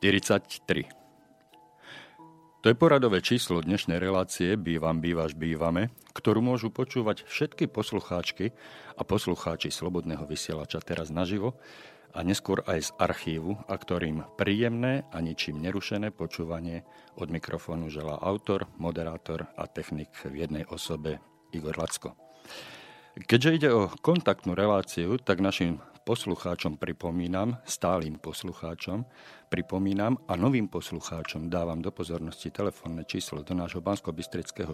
43. To je poradové číslo dnešnej relácie Bývam, bývaš, bývame, ktorú môžu počúvať všetky poslucháčky a poslucháči Slobodného vysielača teraz naživo a neskôr aj z archívu, a ktorým príjemné a ničím nerušené počúvanie od mikrofónu želá autor, moderátor a technik v jednej osobe Igor Lacko. Keďže ide o kontaktnú reláciu, tak našim poslucháčom pripomínam, stálym poslucháčom, pripomínam a novým poslucháčom dávam do pozornosti telefónne číslo do nášho bansko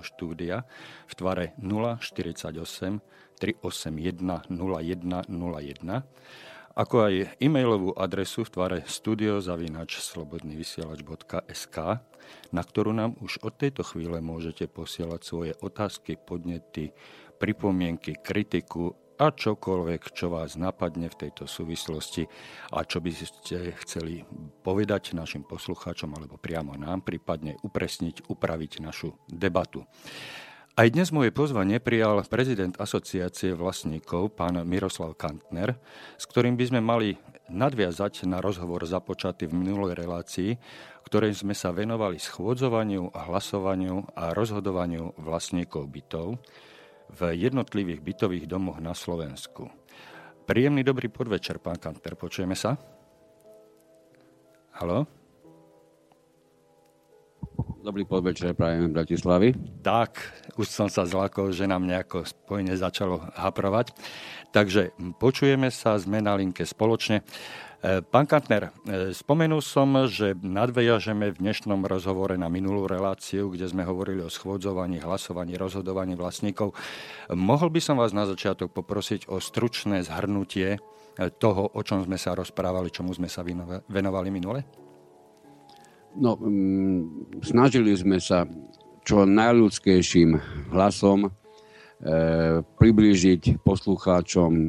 štúdia v tvare 048 381 0101 ako aj e-mailovú adresu v tvare studiozavinačslobodnyvysielač.sk, na ktorú nám už od tejto chvíle môžete posielať svoje otázky, podnety, pripomienky, kritiku a čokoľvek, čo vás napadne v tejto súvislosti a čo by ste chceli povedať našim poslucháčom alebo priamo nám, prípadne upresniť, upraviť našu debatu. Aj dnes moje pozvanie prijal prezident asociácie vlastníkov, pán Miroslav Kantner, s ktorým by sme mali nadviazať na rozhovor započatý v minulej relácii, ktorej sme sa venovali schôdzovaniu, hlasovaniu a rozhodovaniu vlastníkov bytov, v jednotlivých bytových domoch na Slovensku. Príjemný dobrý podvečer, pán Kanter, počujeme sa? Halo? Dobrý podvečer, prajem Bratislavy. Tak, už som sa zlakol, že nám nejako spojenie začalo haprovať. Takže počujeme sa, sme na linke spoločne. E, pán Kantner, e, spomenul som, že nadvejažeme v dnešnom rozhovore na minulú reláciu, kde sme hovorili o schôdzovaní, hlasovaní, rozhodovaní vlastníkov. Mohol by som vás na začiatok poprosiť o stručné zhrnutie e, toho, o čom sme sa rozprávali, čomu sme sa venovali minule? No, snažili sme sa čo najľudskejším hlasom priblížiť poslucháčom e,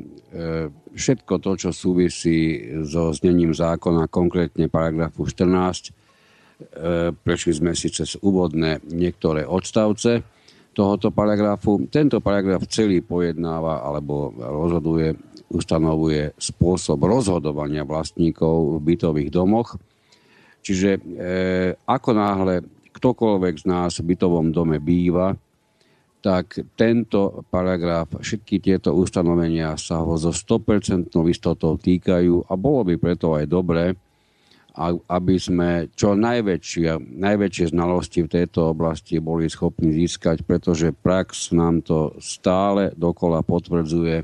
všetko to, čo súvisí so znením zákona, konkrétne paragrafu 14. E, prešli sme si cez úvodné niektoré odstavce tohoto paragrafu. Tento paragraf celý pojednáva alebo rozhoduje, ustanovuje spôsob rozhodovania vlastníkov v bytových domoch. Čiže ako náhle ktokoľvek z nás v bytovom dome býva, tak tento paragraf, všetky tieto ustanovenia sa ho so 100% istotou týkajú a bolo by preto aj dobré, aby sme čo najväčšie, najväčšie znalosti v tejto oblasti boli schopní získať, pretože prax nám to stále dokola potvrdzuje,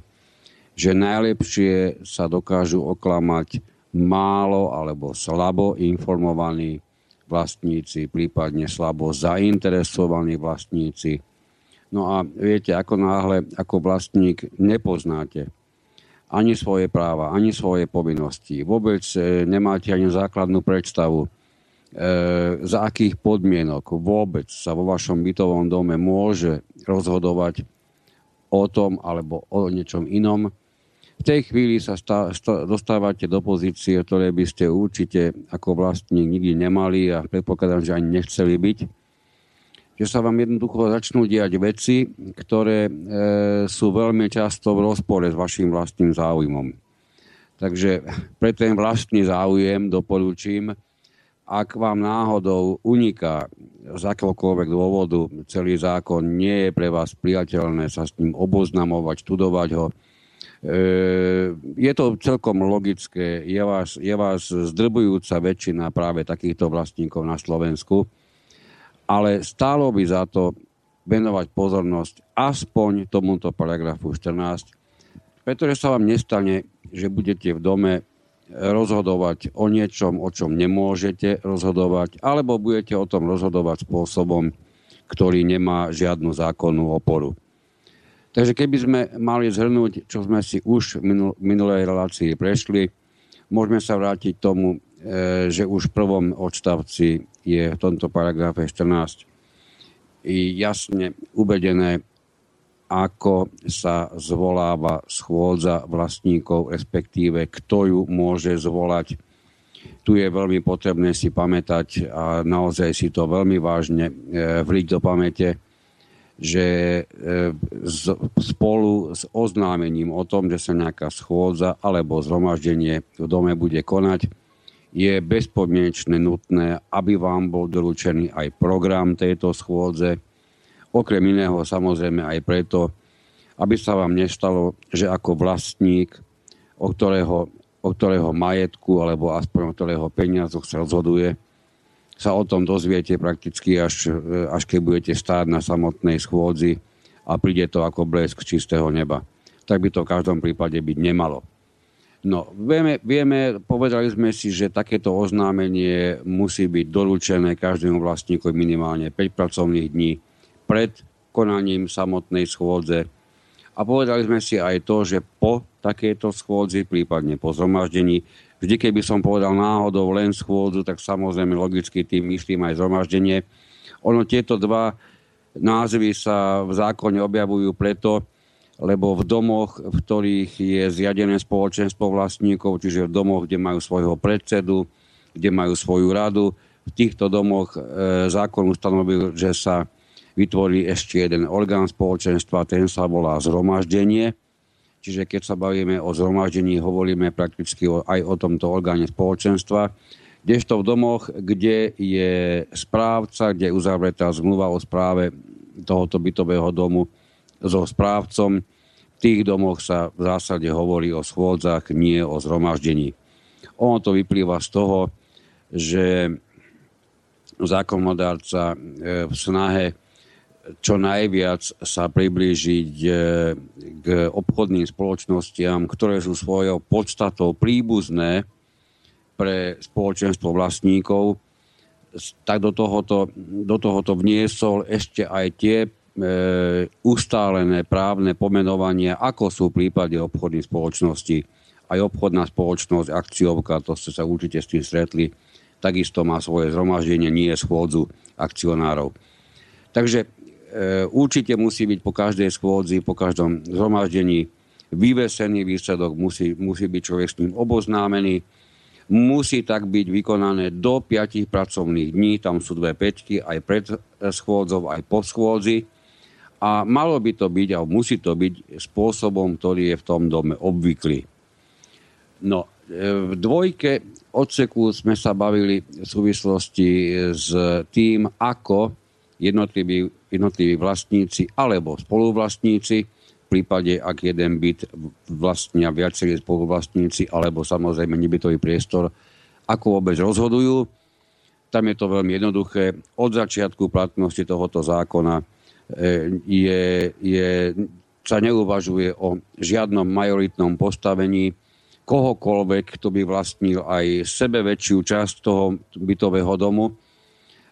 že najlepšie sa dokážu oklamať málo alebo slabo informovaní vlastníci, prípadne slabo zainteresovaní vlastníci, No a viete, ako náhle ako vlastník nepoznáte ani svoje práva, ani svoje povinnosti, vôbec e, nemáte ani základnú predstavu, e, za akých podmienok vôbec sa vo vašom bytovom dome môže rozhodovať o tom alebo o niečom inom, v tej chvíli sa stá, stá, dostávate do pozície, ktoré by ste určite ako vlastník nikdy nemali a predpokladám, že ani nechceli byť že sa vám jednoducho začnú diať veci, ktoré e, sú veľmi často v rozpore s vašim vlastným záujmom. Takže pre ten vlastný záujem doporučím, ak vám náhodou uniká z akéhokoľvek dôvodu celý zákon, nie je pre vás priateľné sa s ním oboznamovať, študovať ho, e, je to celkom logické, je vás, je vás zdrbujúca väčšina práve takýchto vlastníkov na Slovensku, ale stálo by za to venovať pozornosť aspoň tomuto paragrafu 14, pretože sa vám nestane, že budete v dome rozhodovať o niečom, o čom nemôžete rozhodovať, alebo budete o tom rozhodovať spôsobom, ktorý nemá žiadnu zákonnú oporu. Takže keby sme mali zhrnúť, čo sme si už v minulej relácii prešli, môžeme sa vrátiť tomu, e, že už v prvom odstavci je v tomto paragrafe 14 jasne uvedené, ako sa zvoláva schôdza vlastníkov, respektíve kto ju môže zvolať. Tu je veľmi potrebné si pamätať a naozaj si to veľmi vážne e, vliť do pamäte, že e, spolu s oznámením o tom, že sa nejaká schôdza alebo zhromaždenie v dome bude konať, je bezpodmienečne nutné, aby vám bol doručený aj program tejto schôdze. Okrem iného samozrejme aj preto, aby sa vám nestalo, že ako vlastník, o ktorého, o ktorého majetku alebo aspoň o ktorého peniazoch sa rozhoduje, sa o tom dozviete prakticky až, až keď budete stáť na samotnej schôdzi a príde to ako blesk čistého neba. Tak by to v každom prípade byť nemalo. No, vieme, vieme, povedali sme si, že takéto oznámenie musí byť doručené každému vlastníkovi minimálne 5 pracovných dní pred konaním samotnej schôdze. A povedali sme si aj to, že po takejto schôdzi, prípadne po zhromaždení, vždy keby som povedal náhodou len schôdzu, tak samozrejme logicky tým myslím aj zhromaždenie. Ono tieto dva názvy sa v zákone objavujú preto, lebo v domoch, v ktorých je zriadené spoločenstvo vlastníkov, čiže v domoch, kde majú svojho predsedu, kde majú svoju radu, v týchto domoch e, zákon ustanovil, že sa vytvorí ešte jeden orgán spoločenstva, ten sa volá zhromaždenie. Čiže keď sa bavíme o zhromaždení, hovoríme prakticky aj o tomto orgáne spoločenstva. Kdežto v domoch, kde je správca, kde je uzavretá zmluva o správe tohoto bytového domu, so správcom. V tých domoch sa v zásade hovorí o schôdzach, nie o zhromaždení. Ono to vyplýva z toho, že zákonodárca e, v snahe čo najviac sa priblížiť e, k obchodným spoločnostiam, ktoré sú svojou podstatou príbuzné pre spoločenstvo vlastníkov, tak do tohoto, do tohoto vniesol ešte aj tie ustálené právne pomenovania, ako sú v prípade obchodných spoločností. Aj obchodná spoločnosť, akciovka, to ste sa určite s tým stretli, takisto má svoje zhromaždenie, nie schôdzu akcionárov. Takže e, určite musí byť po každej schôdzi, po každom zhromaždení vyvesený výsledok, musí, musí byť človek s ním oboznámený, musí tak byť vykonané do 5 pracovných dní, tam sú dve peťky, aj pred schôdzou, aj po schôdzi a malo by to byť, a musí to byť spôsobom, ktorý je v tom dome obvyklý. No, e, v dvojke odseku sme sa bavili v súvislosti s tým, ako jednotliví, jednotliví vlastníci alebo spoluvlastníci, v prípade, ak jeden byt vlastnia viacerí spoluvlastníci alebo samozrejme nebytový priestor, ako vôbec rozhodujú. Tam je to veľmi jednoduché. Od začiatku platnosti tohoto zákona E, je, je, sa neuvažuje o žiadnom majoritnom postavení kohokoľvek, kto by vlastnil aj sebe väčšiu časť toho bytového domu.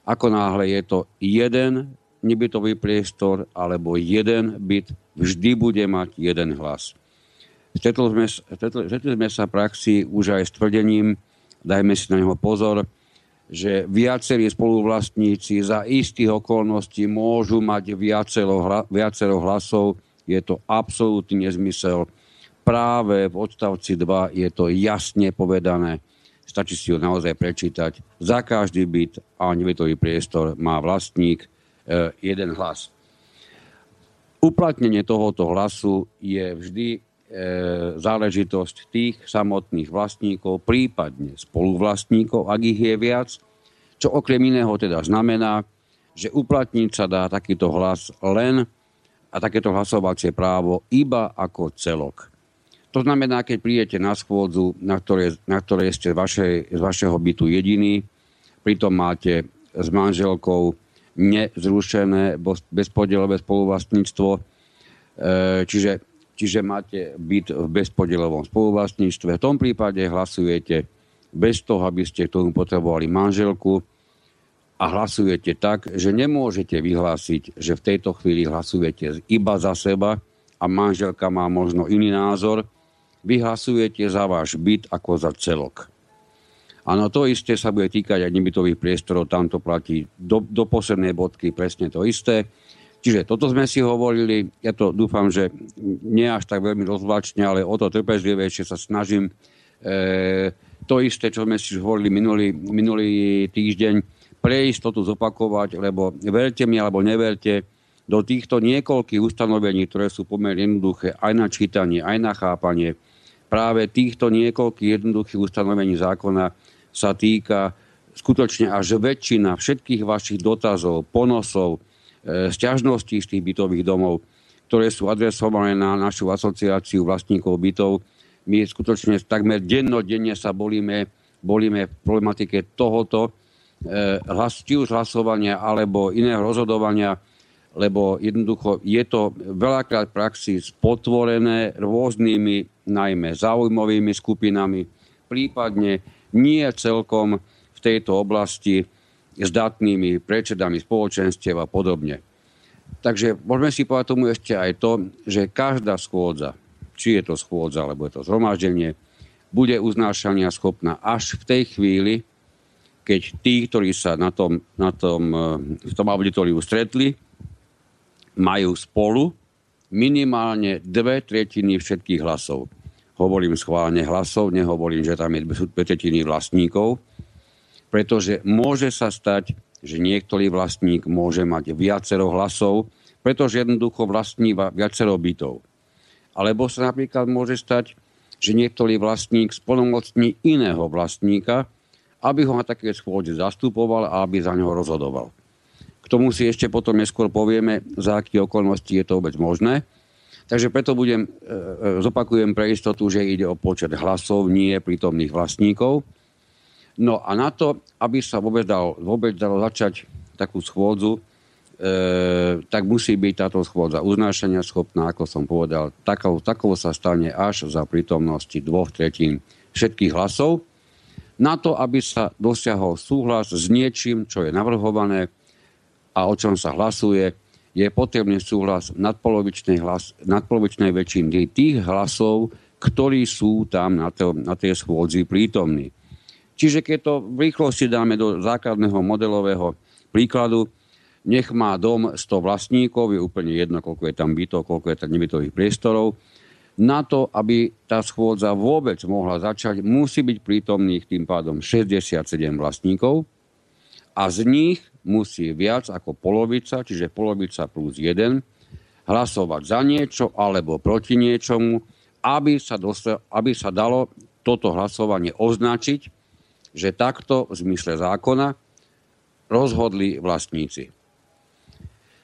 Ako náhle je to jeden nebytový priestor alebo jeden byt, vždy bude mať jeden hlas. Stretli sme, stretli sme sa praxi už aj s tvrdením, dajme si na neho pozor, že viacerí spoluvlastníci za istých okolností môžu mať viacero, viacero hlasov. Je to absolútny nezmysel. Práve v odstavci 2 je to jasne povedané. Stačí si ho naozaj prečítať. Za každý byt a nebytový priestor má vlastník e, jeden hlas. Uplatnenie tohoto hlasu je vždy záležitosť tých samotných vlastníkov, prípadne spoluvlastníkov, ak ich je viac, čo okrem iného teda znamená, že uplatniť sa dá takýto hlas len a takéto hlasovacie právo iba ako celok. To znamená, keď prídete na schôdzu, na ktorej, na ktorej ste z, z vašeho bytu jediný, pritom máte s manželkou nezrušené bezpodielové spoluvlastníctvo, e, čiže, čiže máte byt v bezpodielovom spoluvlastníctve. V tom prípade hlasujete bez toho, aby ste k tomu potrebovali manželku a hlasujete tak, že nemôžete vyhlásiť, že v tejto chvíli hlasujete iba za seba a manželka má možno iný názor, vy hlasujete za váš byt ako za celok. Áno, to isté sa bude týkať aj nebytových priestorov, tam to platí do, do poslednej bodky presne to isté. Čiže toto sme si hovorili, ja to dúfam, že nie až tak veľmi rozvlačne, ale o to trpezlivejšie sa snažím e, to isté, čo sme si hovorili minulý, minulý týždeň, pre istotu zopakovať, lebo verte mi alebo neverte, do týchto niekoľkých ustanovení, ktoré sú pomerne jednoduché aj na čítanie, aj na chápanie, práve týchto niekoľkých jednoduchých ustanovení zákona sa týka skutočne až väčšina všetkých vašich dotazov, ponosov, sťažností z tých bytových domov, ktoré sú adresované na našu asociáciu vlastníkov bytov. My skutočne takmer dennodenne sa bolíme, bolíme v problematike tohoto, e, hlas, či už hlasovania alebo iného rozhodovania, lebo jednoducho je to veľakrát v praxi spotvorené rôznymi najmä záujmovými skupinami, prípadne nie celkom v tejto oblasti zdatnými predsedami spoločenstiev a podobne. Takže môžeme si povedať tomu ešte aj to, že každá schôdza, či je to schôdza, alebo je to zhromaždenie, bude uznášania schopná až v tej chvíli, keď tí, ktorí sa na tom, na tom, eh, v tom auditoriu stretli, majú spolu minimálne dve tretiny všetkých hlasov. Hovorím schválne hlasov, nehovorím, že tam je dve tretiny vlastníkov, pretože môže sa stať, že niektorý vlastník môže mať viacero hlasov, pretože jednoducho vlastní viacero bytov. Alebo sa napríklad môže stať, že niektorý vlastník splnomocní iného vlastníka, aby ho na také schôdze zastupoval a aby za neho rozhodoval tomu si ešte potom neskôr povieme, za aké okolnosti je to vôbec možné. Takže preto budem, e, e, zopakujem pre istotu, že ide o počet hlasov, nie prítomných vlastníkov. No a na to, aby sa vôbec dalo, vôbec dalo začať takú schôdzu, e, tak musí byť táto schôdza uznášania schopná, ako som povedal. Takou, takou sa stane až za prítomnosti dvoch tretín všetkých hlasov. Na to, aby sa dosiahol súhlas s niečím, čo je navrhované, a o čom sa hlasuje, je potrebný súhlas nadpolovičnej, hlas, nadpolovičnej väčšiny tých hlasov, ktorí sú tam na, to, na tej schôdzi prítomní. Čiže keď to v rýchlosti dáme do základného modelového príkladu, nech má dom 100 vlastníkov, je úplne jedno, koľko je tam bytov, koľko je tam nebytových priestorov. Na to, aby tá schôdza vôbec mohla začať, musí byť prítomných tým pádom 67 vlastníkov a z nich musí viac ako polovica, čiže polovica plus jeden, hlasovať za niečo alebo proti niečomu, aby sa, dostal, aby sa dalo toto hlasovanie označiť, že takto v zmysle zákona rozhodli vlastníci.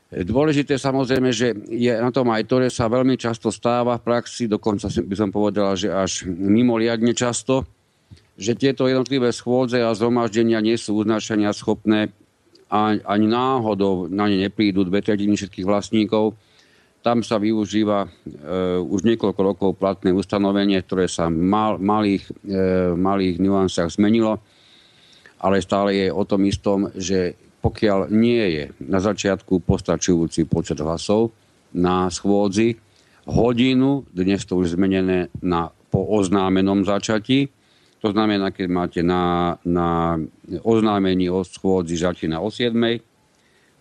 Dôležité samozrejme, že je na tom aj to, že sa veľmi často stáva v praxi, dokonca by som povedal, že až mimoriadne často, že tieto jednotlivé schôdze a zhromaždenia nie sú uznášania schopné ani náhodou na ne neprídu dve tretiny všetkých vlastníkov. Tam sa využíva e, už niekoľko rokov platné ustanovenie, ktoré sa mal, malých, e, malých nuansách zmenilo, ale stále je o tom istom, že pokiaľ nie je na začiatku postačujúci počet hlasov na schôdzi, hodinu, dnes to už zmenené na po oznámenom začatí, to znamená, keď máte na, na oznámení o schôdzi začína o 7,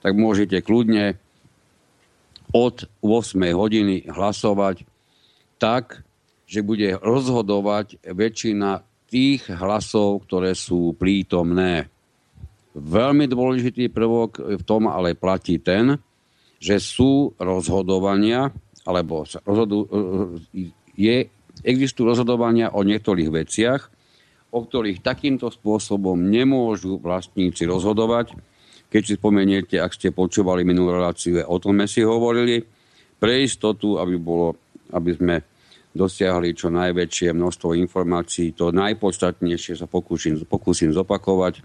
tak môžete kľudne od 8 hodiny hlasovať tak, že bude rozhodovať väčšina tých hlasov, ktoré sú prítomné. Veľmi dôležitý prvok v tom ale platí ten, že sú rozhodovania, alebo rozhodu, je, existujú rozhodovania o niektorých veciach, o ktorých takýmto spôsobom nemôžu vlastníci rozhodovať. Keď si spomeniete, ak ste počúvali minulú reláciu, o tom sme si hovorili, pre istotu, aby, bolo, aby sme dosiahli čo najväčšie množstvo informácií, to najpodstatnejšie sa pokúsim, pokúsim zopakovať.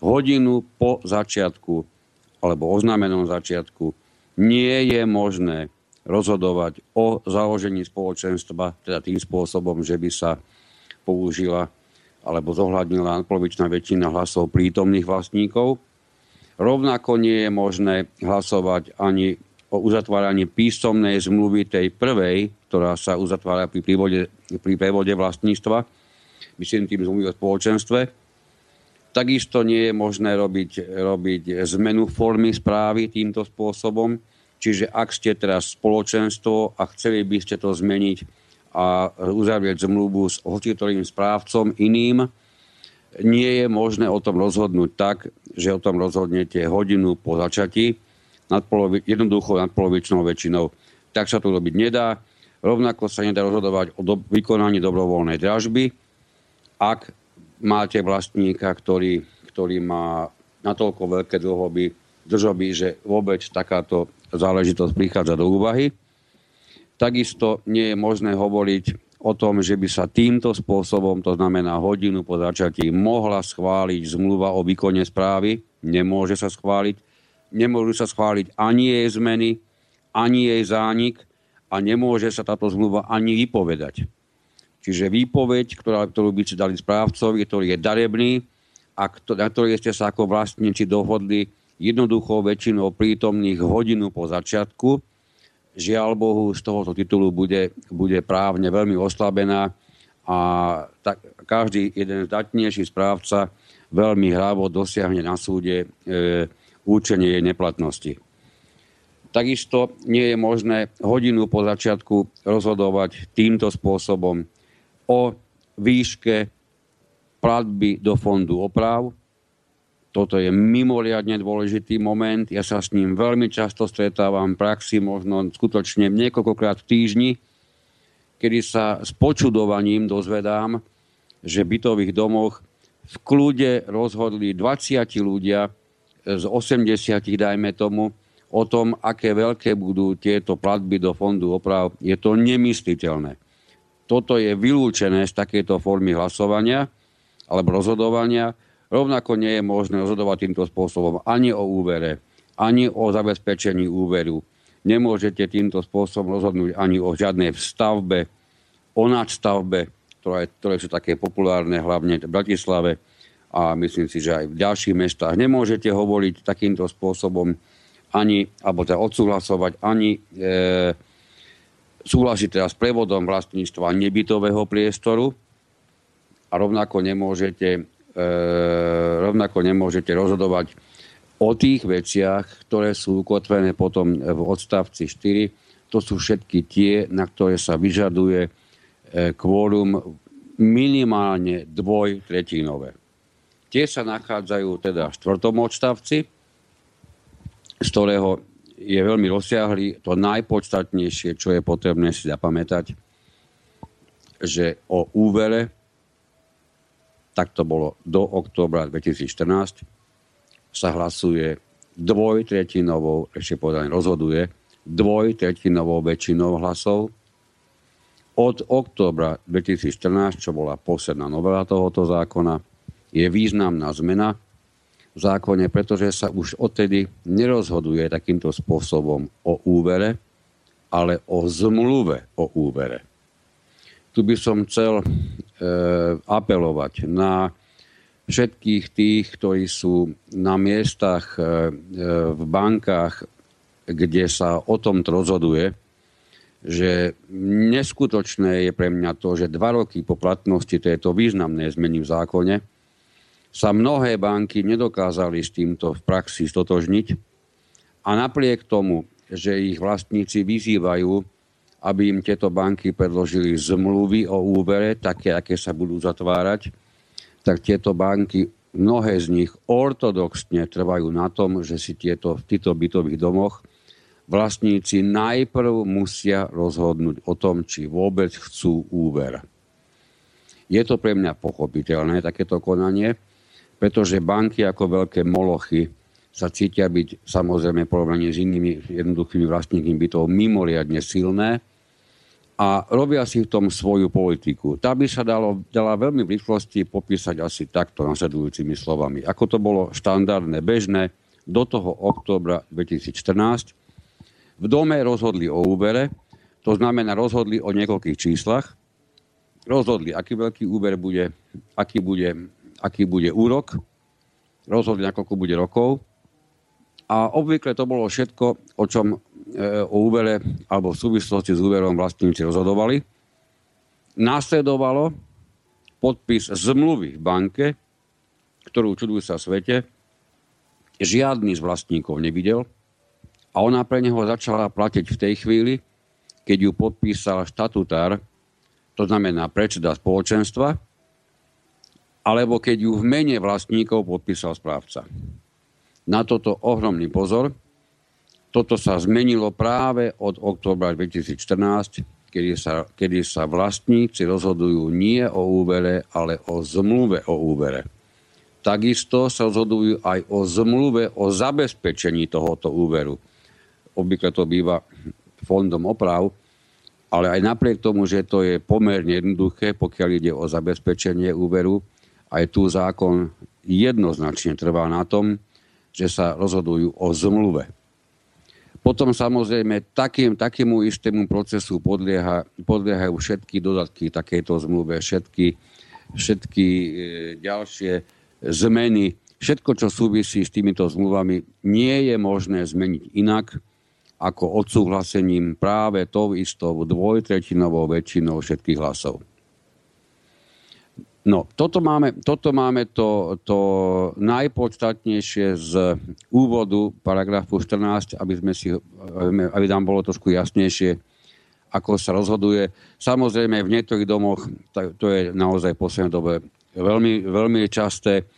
Hodinu po začiatku alebo oznámenom začiatku nie je možné rozhodovať o založení spoločenstva, teda tým spôsobom, že by sa použila alebo zohľadnila polovičná väčšina hlasov prítomných vlastníkov. Rovnako nie je možné hlasovať ani o uzatváraní písomnej zmluvy tej prvej, ktorá sa uzatvára pri, prívode, pri prevode vlastníctva, myslím tým zmluvy o spoločenstve. Takisto nie je možné robiť, robiť zmenu formy správy týmto spôsobom, čiže ak ste teraz spoločenstvo a chceli by ste to zmeniť a uzavrieť zmluvu s hostiteľným správcom iným, nie je možné o tom rozhodnúť tak, že o tom rozhodnete hodinu po začatí, nadpolovi- jednoducho nadpolovičnou väčšinou. Tak sa to robiť nedá. Rovnako sa nedá rozhodovať o do- vykonaní dobrovoľnej dražby, ak máte vlastníka, ktorý, ktorý má natoľko veľké dlhoby, držoby, že vôbec takáto záležitosť prichádza do úvahy. Takisto nie je možné hovoriť o tom, že by sa týmto spôsobom, to znamená hodinu po začatí, mohla schváliť zmluva o výkone správy. Nemôže sa schváliť. Nemôžu sa schváliť ani jej zmeny, ani jej zánik a nemôže sa táto zmluva ani vypovedať. Čiže výpoveď, ktorá, ktorú by ste dali správcovi, ktorý je darebný a na ktorej ste sa ako vlastníci dohodli jednoducho väčšinou prítomných hodinu po začiatku, žiaľ Bohu z tohoto titulu bude, bude právne veľmi oslabená a tak, každý jeden zdatnejší správca veľmi hravo dosiahne na súde e, účenie jej neplatnosti. Takisto nie je možné hodinu po začiatku rozhodovať týmto spôsobom o výške platby do fondu oprav. Toto je mimoriadne dôležitý moment. Ja sa s ním veľmi často stretávam v praxi, možno skutočne niekoľkokrát v týždni, kedy sa s počudovaním dozvedám, že v bytových domoch v kľude rozhodli 20 ľudia z 80, dajme tomu, o tom, aké veľké budú tieto platby do fondu oprav. Je to nemysliteľné toto je vylúčené z takéto formy hlasovania alebo rozhodovania. Rovnako nie je možné rozhodovať týmto spôsobom ani o úvere, ani o zabezpečení úveru. Nemôžete týmto spôsobom rozhodnúť ani o žiadnej stavbe, o nadstavbe, ktoré, ktoré sú také populárne hlavne v Bratislave a myslím si, že aj v ďalších mestách. Nemôžete hovoriť takýmto spôsobom ani, alebo teda odsúhlasovať ani e, súhlasí teda s prevodom vlastníctva nebytového priestoru a rovnako nemôžete, rovnako nemôžete rozhodovať o tých veciach, ktoré sú ukotvené potom v odstavci 4. To sú všetky tie, na ktoré sa vyžaduje e, kvórum minimálne dvojtretinové. Tie sa nachádzajú teda v štvrtom odstavci, z ktorého je veľmi rozsiahlý. To najpodstatnejšie, čo je potrebné si zapamätať, že o úvere, tak to bolo do októbra 2014, sa hlasuje dvojtretinovou, ešte povedané rozhoduje, dvojtretinovou väčšinou hlasov. Od októbra 2014, čo bola posledná novela tohoto zákona, je významná zmena, v zákone, pretože sa už odtedy nerozhoduje takýmto spôsobom o úvere, ale o zmluve o úvere. Tu by som chcel e, apelovať na všetkých tých, ktorí sú na miestach e, e v bankách, kde sa o tom rozhoduje, že neskutočné je pre mňa to, že dva roky po platnosti tejto významnej zmeny v zákone sa mnohé banky nedokázali s týmto v praxi stotožniť a napriek tomu, že ich vlastníci vyzývajú, aby im tieto banky predložili zmluvy o úvere, také, aké sa budú zatvárať, tak tieto banky, mnohé z nich ortodoxne trvajú na tom, že si tieto, v týchto bytových domoch vlastníci najprv musia rozhodnúť o tom, či vôbec chcú úver. Je to pre mňa pochopiteľné, takéto konanie, pretože banky ako veľké molochy sa cítia byť samozrejme porovnaní s inými jednoduchými vlastníkmi bytov mimoriadne silné a robia si v tom svoju politiku. Tá by sa dalo, dala veľmi v rýchlosti popísať asi takto nasledujúcimi slovami. Ako to bolo štandardné, bežné do toho oktobra 2014. V dome rozhodli o úbere, to znamená rozhodli o niekoľkých číslach, rozhodli, aký veľký úber bude, aký bude aký bude úrok, rozhodli, nakoľko bude rokov. A obvykle to bolo všetko, o čom o úvere alebo v súvislosti s úverom vlastníci rozhodovali. Následovalo podpis zmluvy v banke, ktorú čudujú sa svete, žiadny z vlastníkov nevidel a ona pre neho začala platiť v tej chvíli, keď ju podpísal štatutár, to znamená predseda spoločenstva, alebo keď ju v mene vlastníkov podpísal správca. Na toto ohromný pozor. Toto sa zmenilo práve od oktobra 2014, kedy sa, kedy sa vlastníci rozhodujú nie o úvere, ale o zmluve o úvere. Takisto sa rozhodujú aj o zmluve o zabezpečení tohoto úveru. Obvykle to býva fondom oprav, ale aj napriek tomu, že to je pomerne jednoduché, pokiaľ ide o zabezpečenie úveru, aj tu zákon jednoznačne trvá na tom, že sa rozhodujú o zmluve. Potom samozrejme takým, takému istému procesu podlieha, podliehajú všetky dodatky takejto zmluve, všetky, všetky e, ďalšie zmeny, všetko, čo súvisí s týmito zmluvami, nie je možné zmeniť inak, ako odsúhlasením práve tou istou dvojtretinovou väčšinou všetkých hlasov. No, toto máme, toto máme to, to najpodstatnejšie z úvodu paragrafu 14, aby, sme si, aby nám bolo trošku jasnejšie, ako sa rozhoduje. Samozrejme, v niektorých domoch, to je naozaj v poslednej dobe veľmi, veľmi časté,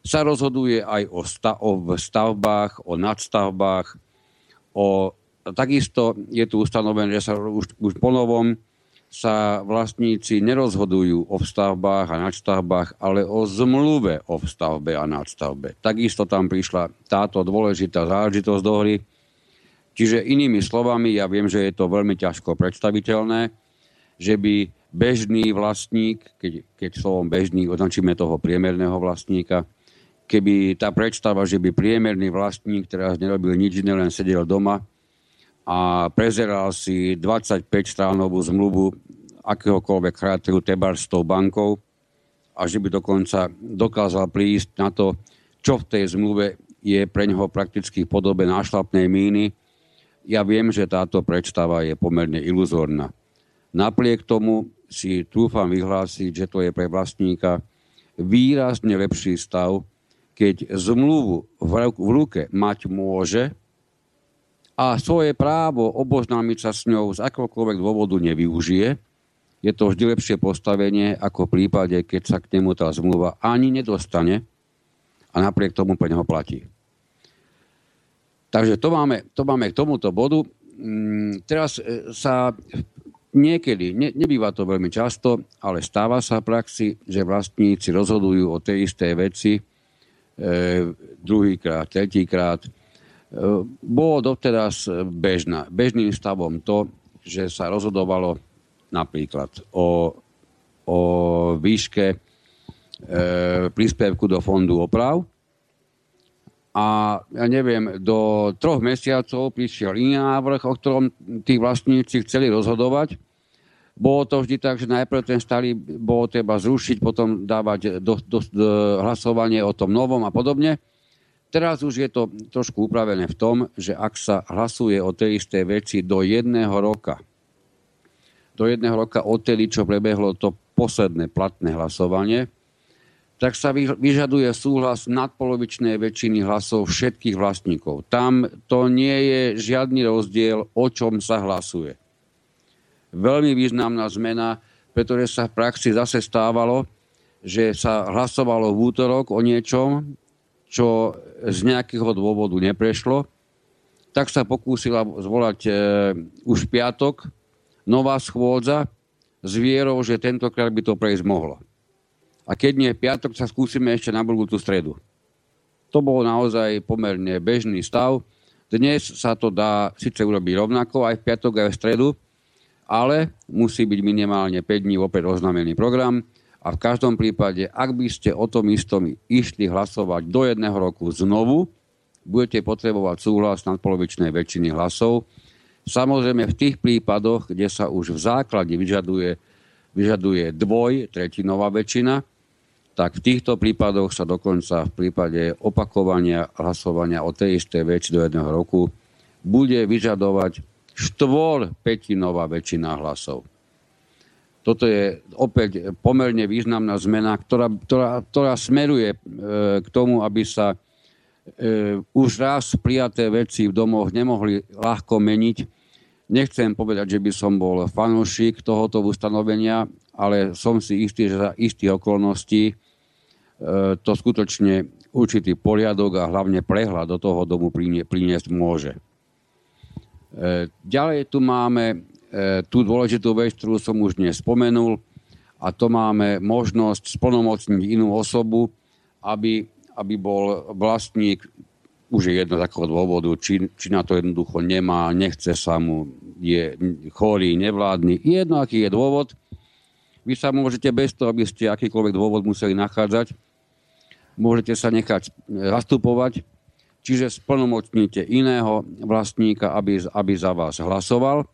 sa rozhoduje aj o, stav, o stavbách, o nadstavbách, o takisto je tu ustanovené, že sa už, už po novom sa vlastníci nerozhodujú o vstavbách a nadstavbách, ale o zmluve o vstavbe a nadstavbe. Takisto tam prišla táto dôležitá záležitosť do hry. Čiže inými slovami, ja viem, že je to veľmi ťažko predstaviteľné, že by bežný vlastník, keď, keď slovom bežný označíme toho priemerného vlastníka, keby tá predstava, že by priemerný vlastník teraz nerobil nič iné, len sedel doma a prezeral si 25 stránovú zmluvu akéhokoľvek charakteru tebar s tou bankou a že by dokonca dokázal prísť na to, čo v tej zmluve je pre neho prakticky v podobe nášlapnej míny. Ja viem, že táto predstava je pomerne iluzórna. Napriek tomu si trúfam vyhlásiť, že to je pre vlastníka výrazne lepší stav, keď zmluvu v ruke mať môže, a svoje právo oboznámiť sa s ňou z akokoľvek dôvodu nevyužije, je to vždy lepšie postavenie ako v prípade, keď sa k nemu tá zmluva ani nedostane a napriek tomu pre neho platí. Takže to máme, to máme k tomuto bodu. Mm, teraz e, sa niekedy, ne, nebýva to veľmi často, ale stáva sa v praxi, že vlastníci rozhodujú o tej istej veci e, druhýkrát, tretíkrát, bolo doteraz bežná, bežným stavom to, že sa rozhodovalo napríklad o, o výške e, príspevku do fondu oprav a ja neviem, do troch mesiacov prišiel iný návrh, o ktorom tí vlastníci chceli rozhodovať. Bolo to vždy tak, že najprv ten starý bolo treba zrušiť, potom dávať do, do, do hlasovanie o tom novom a podobne. Teraz už je to trošku upravené v tom, že ak sa hlasuje o tej istej veci do jedného roka, do jedného roka odtedy, čo prebehlo to posledné platné hlasovanie, tak sa vyžaduje súhlas nadpolovičnej väčšiny hlasov všetkých vlastníkov. Tam to nie je žiadny rozdiel, o čom sa hlasuje. Veľmi významná zmena, pretože sa v praxi zase stávalo, že sa hlasovalo v útorok o niečom, čo z nejakého dôvodu neprešlo, tak sa pokúsila zvolať e, už piatok nová schôdza s vierou, že tentokrát by to prejsť mohlo. A keď nie piatok, sa skúsime ešte na budúcu stredu. To bol naozaj pomerne bežný stav. Dnes sa to dá síce urobiť rovnako aj v piatok, aj v stredu, ale musí byť minimálne 5 dní opäť oznámený program a v každom prípade, ak by ste o tom istom išli hlasovať do jedného roku znovu, budete potrebovať súhlas nadpolovičnej väčšiny hlasov. Samozrejme v tých prípadoch, kde sa už v základe vyžaduje, vyžaduje dvoj, tretinová väčšina, tak v týchto prípadoch sa dokonca v prípade opakovania hlasovania o tej istej veci do jedného roku bude vyžadovať štvor petinová väčšina hlasov. Toto je opäť pomerne významná zmena, ktorá, ktorá, ktorá smeruje e, k tomu, aby sa e, už raz prijaté veci v domoch nemohli ľahko meniť. Nechcem povedať, že by som bol fanúšik tohoto ustanovenia, ale som si istý, že za istých okolností e, to skutočne určitý poriadok a hlavne prehľad do toho domu priniesť môže. Ďalej tu máme tú dôležitú vec, ktorú som už dnes spomenul, a to máme možnosť splnomocniť inú osobu, aby, aby bol vlastník, už je jedno z akého dôvodu, či, či na to jednoducho nemá, nechce sa mu, je chorý, nevládny, jedno aký je dôvod. Vy sa môžete bez toho, aby ste akýkoľvek dôvod museli nachádzať, môžete sa nechať zastupovať, čiže splnomocníte iného vlastníka, aby, aby za vás hlasoval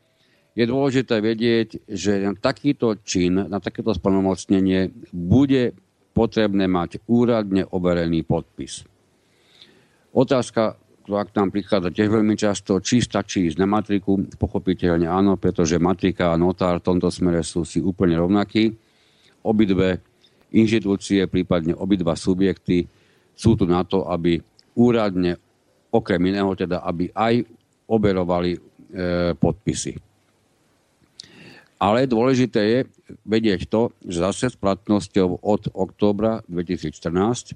je dôležité vedieť, že na takýto čin, na takéto splnomocnenie bude potrebné mať úradne overený podpis. Otázka, ktorá k nám prichádza tiež veľmi často, či stačí ísť na matriku, pochopiteľne áno, pretože matrika a notár v tomto smere sú si úplne rovnakí. Obidve inštitúcie, prípadne obidva subjekty sú tu na to, aby úradne, okrem iného teda, aby aj oberovali e, podpisy. Ale dôležité je vedieť to, že zase s platnosťou od októbra 2014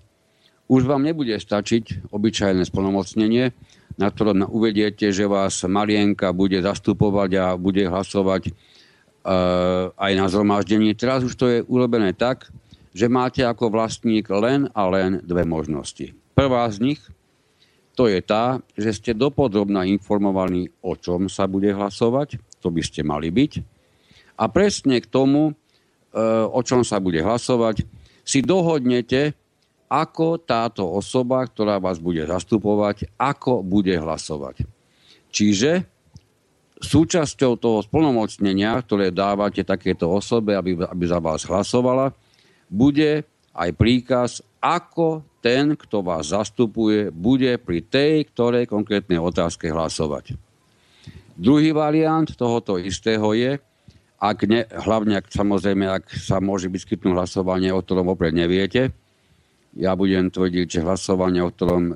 už vám nebude stačiť obyčajné splnomocnenie, na ktorom uvediete, že vás Marienka bude zastupovať a bude hlasovať e, aj na zhromaždení. Teraz už to je urobené tak, že máte ako vlastník len a len dve možnosti. Prvá z nich to je tá, že ste dopodrobne informovaní, o čom sa bude hlasovať, to by ste mali byť a presne k tomu, e, o čom sa bude hlasovať, si dohodnete, ako táto osoba, ktorá vás bude zastupovať, ako bude hlasovať. Čiže súčasťou toho splnomocnenia, ktoré dávate takéto osobe, aby, aby za vás hlasovala, bude aj príkaz, ako ten, kto vás zastupuje, bude pri tej, ktorej konkrétnej otázke hlasovať. Druhý variant tohoto istého je, ak ne, hlavne ak samozrejme, ak sa môže vyskytnúť hlasovanie, o ktorom opred neviete. Ja budem tvrdiť, že hlasovanie, o ktorom e,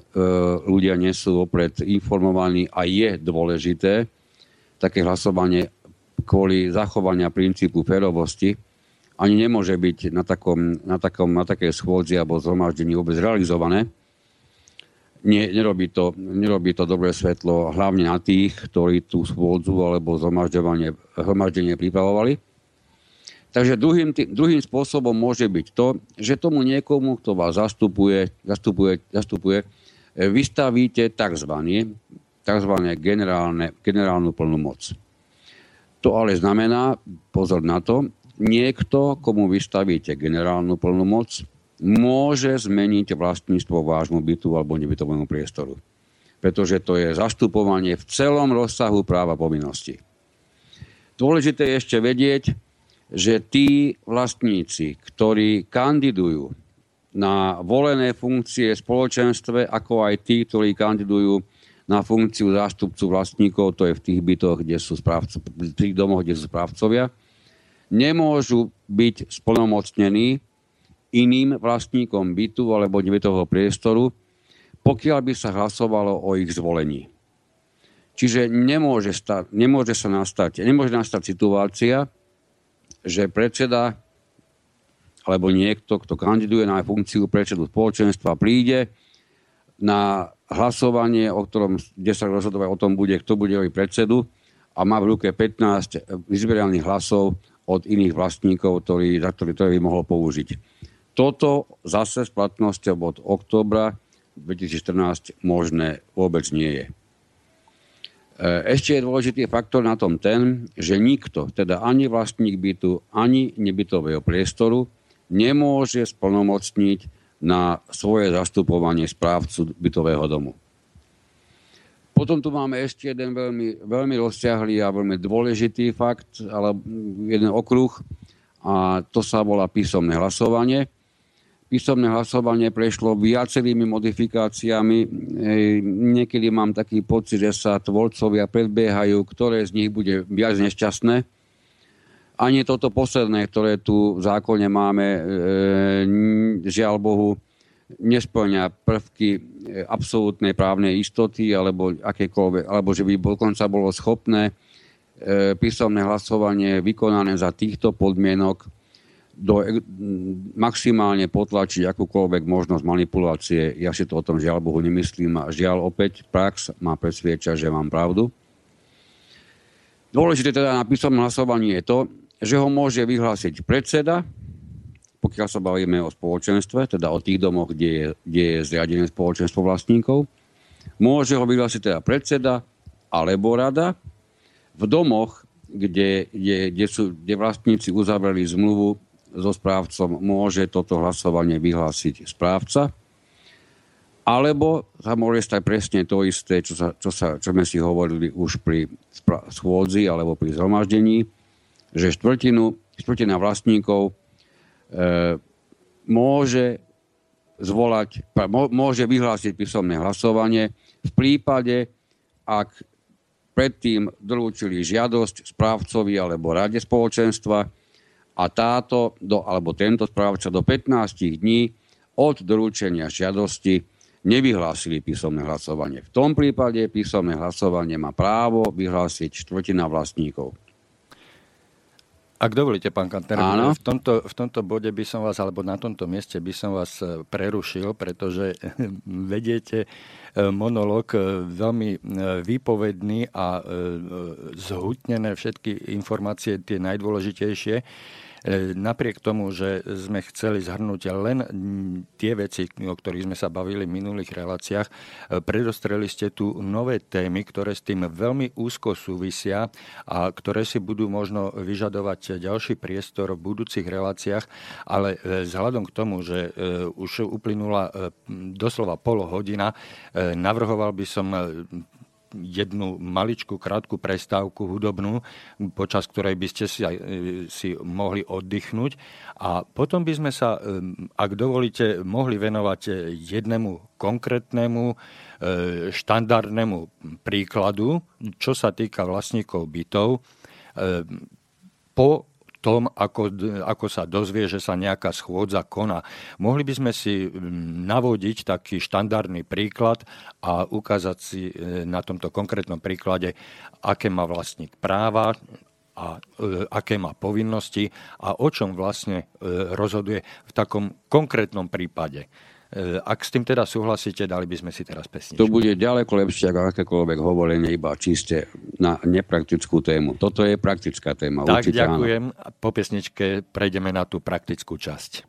ľudia nie sú opred informovaní a je dôležité, také hlasovanie kvôli zachovania princípu férovosti ani nemôže byť na, takom, na, takom, na takej schôdzi alebo zhromaždení vôbec realizované nie, nerobí, to, nerobí to dobré svetlo hlavne na tých, ktorí tú schôdzu alebo zhromaždenie pripravovali. Takže druhým, tý, druhým spôsobom môže byť to, že tomu niekomu, kto vás zastupuje, zastupuje, zastupuje vystavíte tzv. tzv. Generálne, generálnu plnú moc. To ale znamená, pozor na to, niekto, komu vystavíte generálnu plnú moc, môže zmeniť vlastníctvo vášmu bytu alebo nebytovému priestoru. Pretože to je zastupovanie v celom rozsahu práva povinnosti. Dôležité je ešte vedieť, že tí vlastníci, ktorí kandidujú na volené funkcie v spoločenstve, ako aj tí, ktorí kandidujú na funkciu zástupcu vlastníkov, to je v tých bytoch, kde sú správco, v tých domoch, kde sú správcovia, nemôžu byť splnomocnení iným vlastníkom bytu alebo nebytového priestoru, pokiaľ by sa hlasovalo o ich zvolení. Čiže nemôže, sta- nemôže sa nastať, nemôže nastať situácia, že predseda alebo niekto, kto kandiduje na funkciu predsedu spoločenstva, príde na hlasovanie, o ktorom, kde sa rozhodovať o tom bude, kto bude robiť predsedu a má v ruke 15 vyzberaných hlasov od iných vlastníkov, ktorý, za ktorý, ktorý by mohol použiť. Toto zase s platnosťou od oktobra 2014 možné vôbec nie je. E, ešte je dôležitý faktor na tom ten, že nikto, teda ani vlastník bytu, ani nebytového priestoru, nemôže splnomocniť na svoje zastupovanie správcu bytového domu. Potom tu máme ešte jeden veľmi, veľmi rozsiahlý a veľmi dôležitý fakt, ale jeden okruh, a to sa volá písomné hlasovanie písomné hlasovanie prešlo viacerými modifikáciami. Niekedy mám taký pocit, že sa tvorcovia predbiehajú, ktoré z nich bude viac nešťastné. Ani toto posledné, ktoré tu v zákone máme, e, žiaľ Bohu, nesplňa prvky e, absolútnej právnej istoty alebo, akékoľvek, alebo že by dokonca bolo schopné e, písomné hlasovanie vykonané za týchto podmienok do, maximálne potlačiť akúkoľvek možnosť manipulácie. Ja si to o tom žiaľ Bohu nemyslím a žiaľ opäť prax má presvieča, že mám pravdu. Dôležité teda na písomnom hlasovaní je to, že ho môže vyhlásiť predseda, pokiaľ sa bavíme o spoločenstve, teda o tých domoch, kde je, kde je zriadené spoločenstvo vlastníkov. Môže ho vyhlásiť teda predseda alebo rada. V domoch, kde, kde, kde, sú, kde vlastníci uzavreli zmluvu so správcom, môže toto hlasovanie vyhlásiť správca. Alebo sa môže stať presne to isté, čo, sa, čo, sa, čo sme si hovorili už pri schôdzi alebo pri zhromaždení, že štvrtinu, štvrtina vlastníkov E, môže zvolať, môže vyhlásiť písomné hlasovanie v prípade, ak predtým dolúčili žiadosť správcovi alebo rade spoločenstva a táto do, alebo tento správca do 15 dní od dorúčenia žiadosti nevyhlásili písomné hlasovanie. V tom prípade písomné hlasovanie má právo vyhlásiť štvrtina vlastníkov. Ak dovolíte, pán Kantner, v tomto, v tomto bode by som vás, alebo na tomto mieste by som vás e, prerušil, pretože vediete e, monolog e, veľmi výpovedný a zhutnené všetky informácie, tie najdôležitejšie. E, napriek tomu, že sme chceli zhrnúť len tie veci, o ktorých sme sa bavili v minulých reláciách, e, predostreli ste tu nové témy, ktoré s tým veľmi úzko súvisia a ktoré si budú možno vyžadovať ďalší priestor v budúcich reláciách, ale e, vzhľadom k tomu, že už uplynula doslova pol hodina, navrhoval by som jednu maličku krátku prestávku hudobnú, počas ktorej by ste si, si mohli oddychnúť. A potom by sme sa, ak dovolíte, mohli venovať jednému konkrétnemu e, štandardnému príkladu, čo sa týka vlastníkov bytov. E, po tom, ako, ako sa dozvie, že sa nejaká schôdza koná. Mohli by sme si mm, navodiť taký štandardný príklad a ukázať si e, na tomto konkrétnom príklade, aké má vlastník práva, a e, aké má povinnosti a o čom vlastne e, rozhoduje v takom konkrétnom prípade. E, ak s tým teda súhlasíte, dali by sme si teraz pesničku. To bude ďaleko lepšie ako akékoľvek hovorenie iba čiste na nepraktickú tému. Toto je praktická téma. Tak, Určite ďakujem. Áno. Po pesničke prejdeme na tú praktickú časť.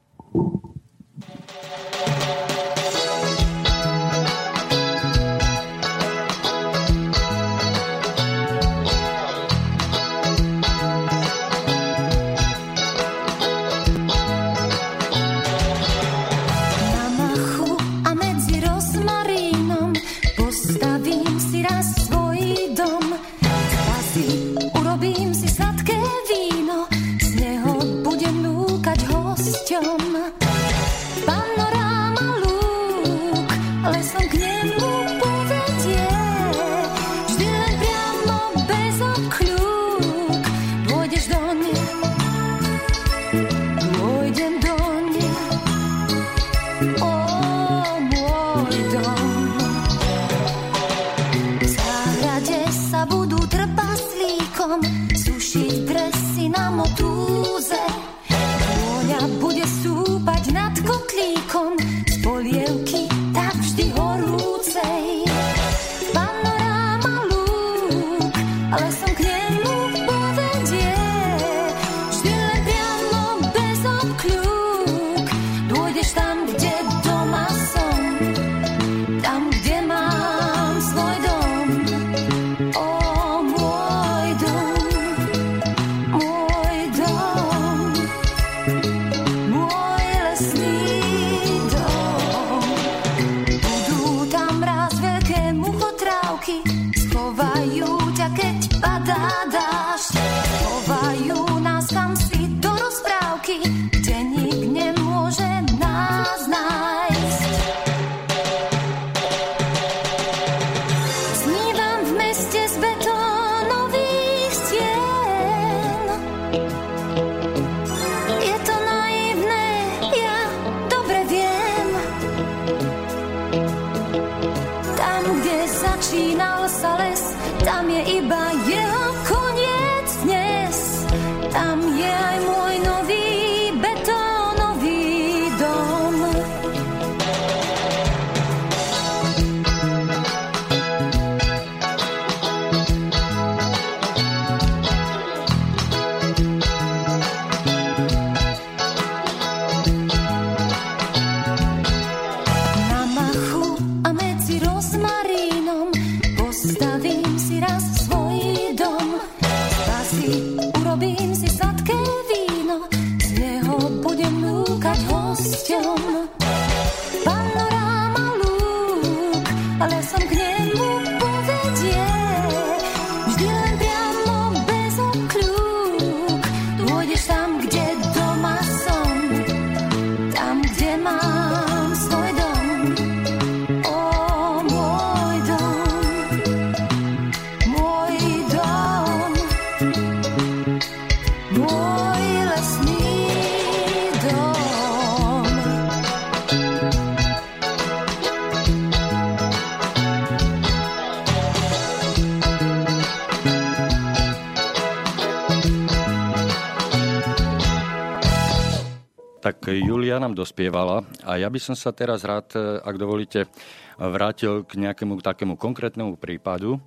Julia nám dospievala a ja by som sa teraz rád, e, ak dovolíte, vrátil k nejakému takému konkrétnemu prípadu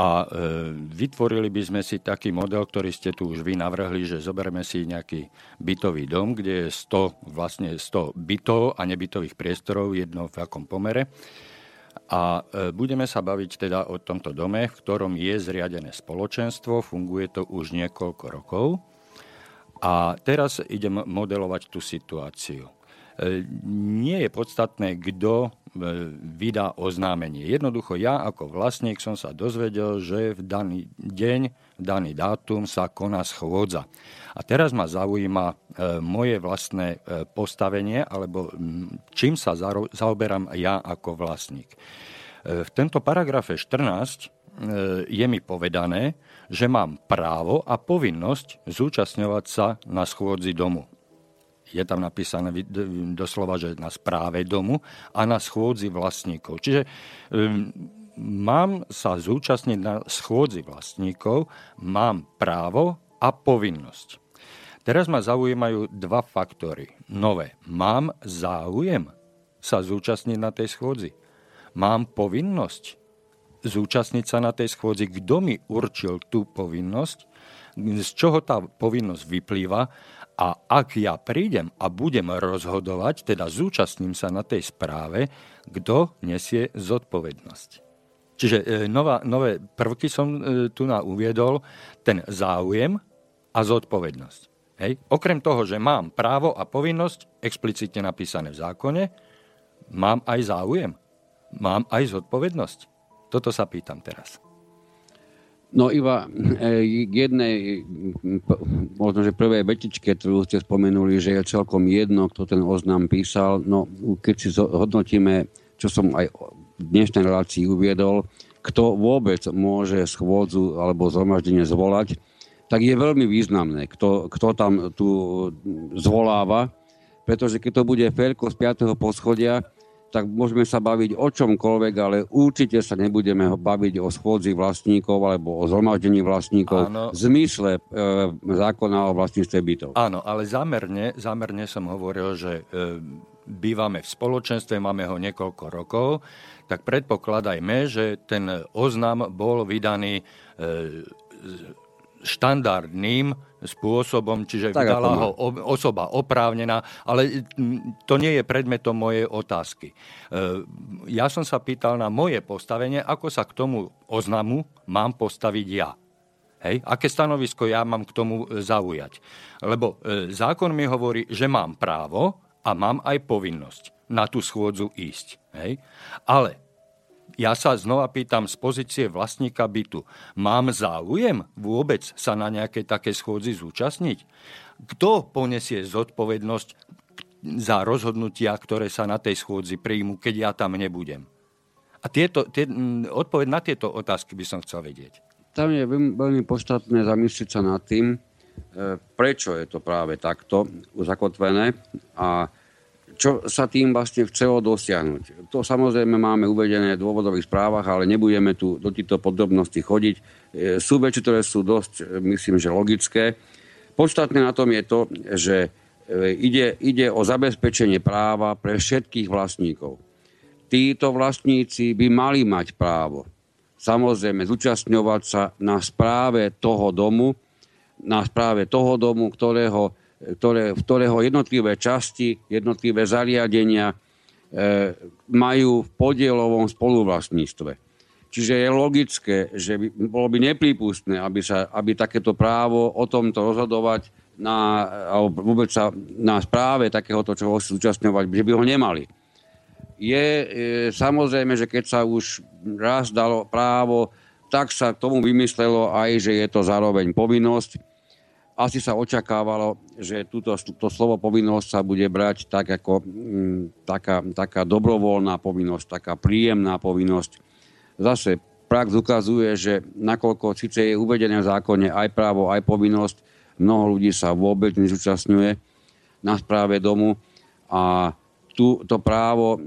a e, vytvorili by sme si taký model, ktorý ste tu už vy navrhli, že zoberieme si nejaký bytový dom, kde je 100, vlastne 100 bytov a nebytových priestorov, jedno v akom pomere. A e, budeme sa baviť teda o tomto dome, v ktorom je zriadené spoločenstvo, funguje to už niekoľko rokov. A teraz idem modelovať tú situáciu. E, Nie je podstatné, kto e, vydá oznámenie. Jednoducho ja ako vlastník som sa dozvedel, že v daný deň, daný dátum sa koná schôdza. A teraz ma zaujíma e, moje vlastné postavenie, alebo čím sa zaoberám ja ako vlastník. V tomto paragrafe 14 e, je mi povedané, že mám právo a povinnosť zúčastňovať sa na schôdzi domu. Je tam napísané doslova, že na správe domu a na schôdzi vlastníkov. Čiže mám sa zúčastniť na schôdzi vlastníkov, mám právo a povinnosť. Teraz ma zaujímajú dva faktory. Nové. Mám záujem sa zúčastniť na tej schôdzi. Mám povinnosť zúčastniť sa na tej schôdzi. Kto mi určil tú povinnosť? Z čoho tá povinnosť vyplýva? A ak ja prídem a budem rozhodovať, teda zúčastním sa na tej správe, kto nesie zodpovednosť. Čiže e, nová, nové prvky som e, tu na uviedol, ten záujem a zodpovednosť. Hej. Okrem toho, že mám právo a povinnosť, explicitne napísané v zákone, mám aj záujem, mám aj zodpovednosť. Toto sa pýtam teraz. No iba e, k jednej, možno, že prvej vetičke, ktorú ste spomenuli, že je celkom jedno, kto ten oznam písal. No, keď si hodnotíme, čo som aj v dnešnej relácii uviedol, kto vôbec môže schôdzu alebo zhromaždenie zvolať, tak je veľmi významné, kto, kto tam tu zvoláva, pretože keď to bude Ferko z 5. poschodia, tak môžeme sa baviť o čomkoľvek, ale určite sa nebudeme baviť o schôdzi vlastníkov alebo o zhromaždení vlastníkov Áno. v zmysle e, zákona o vlastníctve bytov. Áno, ale zámerne, zámerne som hovoril, že e, bývame v spoločenstve, máme ho niekoľko rokov, tak predpokladajme, že ten oznam bol vydaný e, štandardným spôsobom, čiže Tak, vydala ho osoba oprávnená, ale mm, to nie je predmetom mojej otázky. E, Ja som sa pýtal na moje postavenie, ako sa k tomu oznamu mám postaviť ja. Hej? Aké stanovisko ja mám k tomu e, zaujať? Lebo e, zákon mi hovorí, že mám právo a mám aj povinnosť na tú schôdzu ísť. Hej? Ale ja sa znova pýtam z pozície vlastníka bytu. Mám záujem vôbec sa na nejakej takej schôdzi zúčastniť? Kto ponesie zodpovednosť za rozhodnutia, ktoré sa na tej schôdzi príjmu, keď ja tam nebudem? A tieto, tie, mm, odpoveď na tieto otázky by som chcel vedieť. Tam je veľmi podstatné zamyslieť sa nad tým, e, prečo je to práve takto zakotvené a čo sa tým vlastne chcelo dosiahnuť. To samozrejme máme uvedené v dôvodových správach, ale nebudeme tu do týchto podrobností chodiť. E, Sú veci, ktoré sú dosť, e, myslím, že logické. Podstatné na tom je to, že e, ide, ide o zabezpečenie práva pre všetkých vlastníkov. Títo vlastníci by mali mať právo samozrejme zúčastňovať sa na správe toho domu, na správe toho domu, ktorého, ktoré, v ktorého jednotlivé časti, jednotlivé zariadenia e, majú v podielovom spoluvlastníctve. Čiže je logické, že by, bolo by neprípustné, aby, sa, aby takéto právo o tomto rozhodovať na, alebo vôbec sa na správe takéhoto čo zúčastňovať, že by ho nemali. Je e, samozrejme, že keď sa už raz dalo právo, tak sa tomu vymyslelo aj, že je to zároveň povinnosť. Asi sa očakávalo, že túto, to slovo povinnosť sa bude brať tak ako m, mm, taká, taká dobrovoľná povinnosť, taká príjemná povinnosť. Zase prax ukazuje, že nakoľko síce je uvedené v zákone aj právo, aj povinnosť, Mnoho ľudí sa vôbec nezúčastňuje na správe domu a tu, to právo e,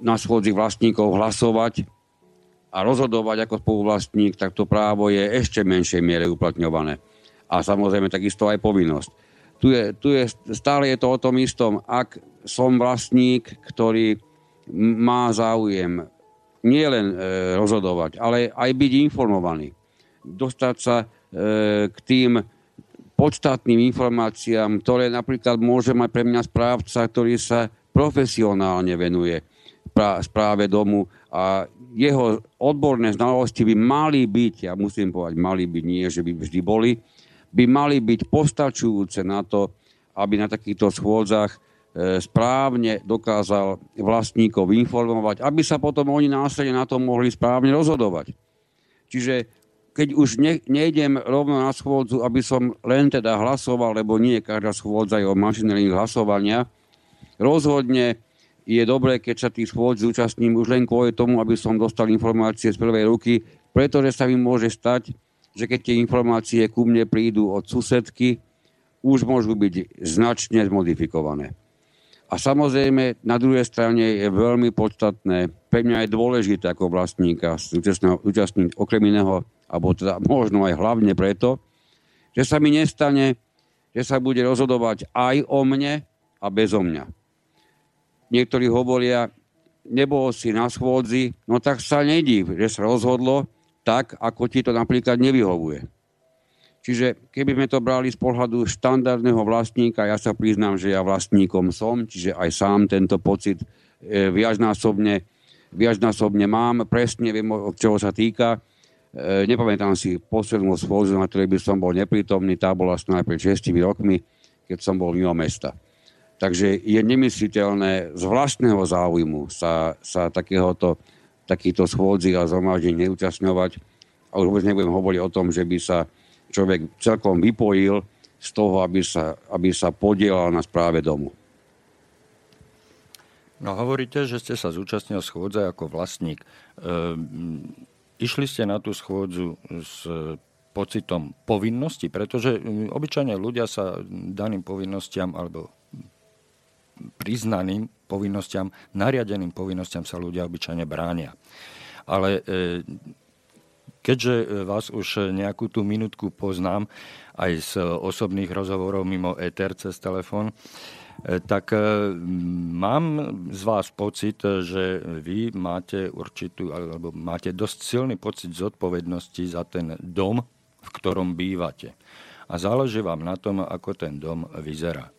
na schôdzi vlastníkov hlasovať a rozhodovať ako spoluvlastník, tak to právo je ešte menšej miere uplatňované. A samozrejme takisto aj povinnosť. Tu je, tu je, stále je to o tom istom. Ak som vlastník, ktorý má záujem nielen e, rozhodovať, ale aj byť informovaný, dostať sa E, k tým podstatným informáciám, ktoré napríklad môže mať pre mňa správca, ktorý sa profesionálne venuje správe domu a jeho odborné znalosti by mali byť, ja musím povedať, mali byť, nie, že by vždy boli, by mali byť postačujúce na to, aby na takýchto schôdzach e, správne dokázal vlastníkov informovať, aby sa potom oni následne na to mohli správne rozhodovať. Čiže keď už ne, nejdem rovno na schôdzu, aby som len teda hlasoval, lebo nie každá schôdza je o mašinérii hlasovania, rozhodne je dobré, keď sa tých schôd zúčastním už len kvôli tomu, aby som dostal informácie z prvej ruky, pretože sa mi môže stať, že keď tie informácie ku mne prídu od susedky, už môžu byť značne zmodifikované. A samozrejme, na druhej strane je veľmi podstatné, pre mňa je dôležité ako vlastníka zúčastniť okrem iného alebo teda možno aj hlavne preto, že sa mi nestane, že sa bude rozhodovať aj o mne a bezo mňa. Niektorí hovoria, nebol si na schôdzi, no tak sa nedív, že sa rozhodlo tak, ako ti to napríklad nevyhovuje. Čiže keby sme to brali z pohľadu štandardného vlastníka, ja sa priznám, že ja vlastníkom som, čiže aj sám tento pocit e, viacnásobne, viacnásobne mám, presne viem, od čoho sa týka. E, nepamätám si poslednú schôdzu, na ktorej by som bol neprítomný, tá bola snáď pred 6 rokmi, keď som bol mimo mesta. Takže je nemysliteľné z vlastného záujmu sa, sa takéhoto, takýchto schôdzi a zhromaždení neúčastňovať. A už vôbec nebudem hovoriť o tom, že by sa človek celkom vypojil z toho, aby sa, aby sa podielal na správe domu. No hovoríte, že ste sa zúčastnil schôdze ako vlastník. Ehm, Išli ste na tú schôdzu s pocitom povinnosti, pretože mm, obyčajne ľudia sa daným povinnostiam alebo priznaným povinnostiam, nariadeným povinnostiam sa ľudia obyčajne bránia. Ale e, keďže vás už nejakú tú minútku poznám aj z osobných rozhovorov mimo ETR cez telefón, E, tak e, mám z vás pocit, že vy máte určitú, alebo máte dosť silný pocit zodpovednosti za ten dom, v ktorom bývate. A záleží vám na tom, ako ten dom vyzerá.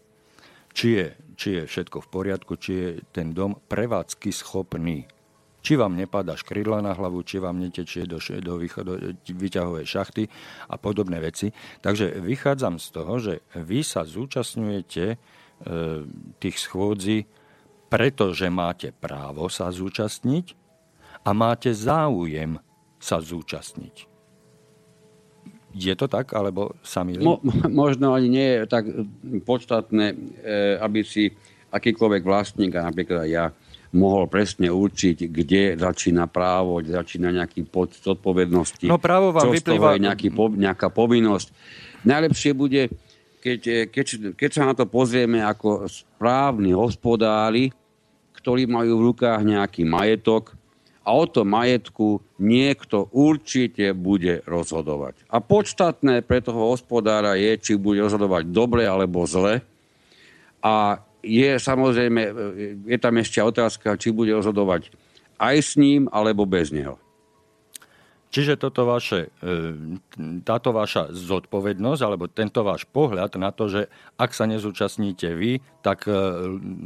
Či je, či je všetko v poriadku, či je ten dom prevádzky schopný. Či vám nepadá škrydla na hlavu, či vám netečie do, do, do vyťahovej šachty a podobné veci. Takže vychádzam z toho, že vy sa zúčastňujete E, tých schôdzi, pretože máte právo sa zúčastniť a máte záujem sa zúčastniť. Je to tak, alebo sa milím? Mo, možno ani nie je tak podstatné, e, aby si akýkoľvek vlastník, a napríklad ja, mohol presne určiť, kde začína právo, kde začína nejaký pod zodpovednosti. No právo vám vyplýva... je nejaký, nejaká povinnosť. Najlepšie bude, keď, eh, keď, keď sa na to pozrieme ako správni hospodári, ktorí majú v rukách nejaký majetok a o tom majetku niekto určite bude rozhodovať. A podstatné pre toho hospodára je, či bude rozhodovať dobre alebo zle. A je samozrejme, je tam ešte otázka, či bude rozhodovať aj s ním, alebo bez neho. Čiže toto vaše, e, táto vaša zodpovednosť, alebo tento váš pohľad na to, že ak sa nezúčastníte vy, tak e,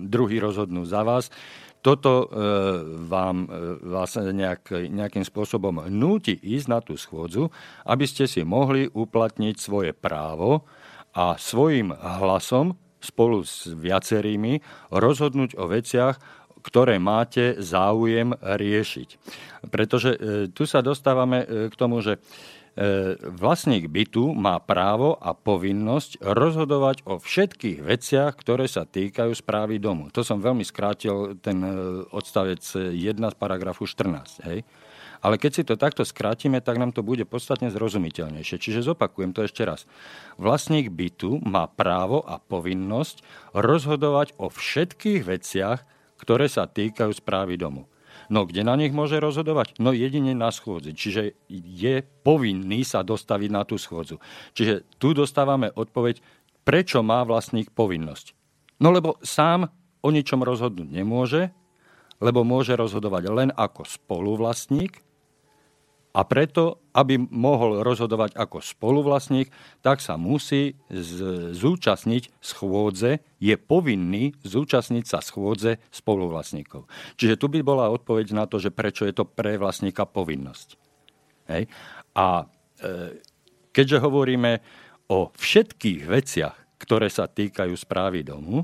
druhý rozhodnú za vás, toto vám vás nejak, nejakým spôsobom núti ísť na tú schôdzu, aby ste si mohli uplatniť svoje právo a svojim hlasom spolu s viacerými rozhodnúť o veciach, ktoré máte záujem riešiť. Pretože e, tu sa dostávame e, k tomu, že e, vlastník bytu má právo a povinnosť rozhodovať o všetkých veciach, ktoré sa týkajú správy domu. To som veľmi skrátil ten odstavec 1 z paragrafu 14. Hej? Ale keď si to takto skrátime, tak nám to bude podstatne zrozumiteľnejšie. Čiže zopakujem to ešte raz. Vlastník bytu má právo a povinnosť rozhodovať o všetkých veciach, ktoré sa týkajú správy domu. No kde na nich môže rozhodovať? No jedine na schôdzi. Čiže je povinný sa dostaviť na tú schôdzu. Čiže tu dostávame odpoveď, prečo má vlastník povinnosť. No lebo sám o ničom rozhodnúť nemôže, lebo môže rozhodovať len ako spoluvlastník a preto, aby mohol rozhodovať ako spoluvlastník, tak sa musí z- zúčastniť schôdze, je povinný zúčastniť sa schôdze spoluvlastníkov. Čiže tu by bola odpoveď na to, že prečo je to pre vlastníka povinnosť. Hej? A e, keďže hovoríme o všetkých veciach, ktoré sa týkajú správy domu,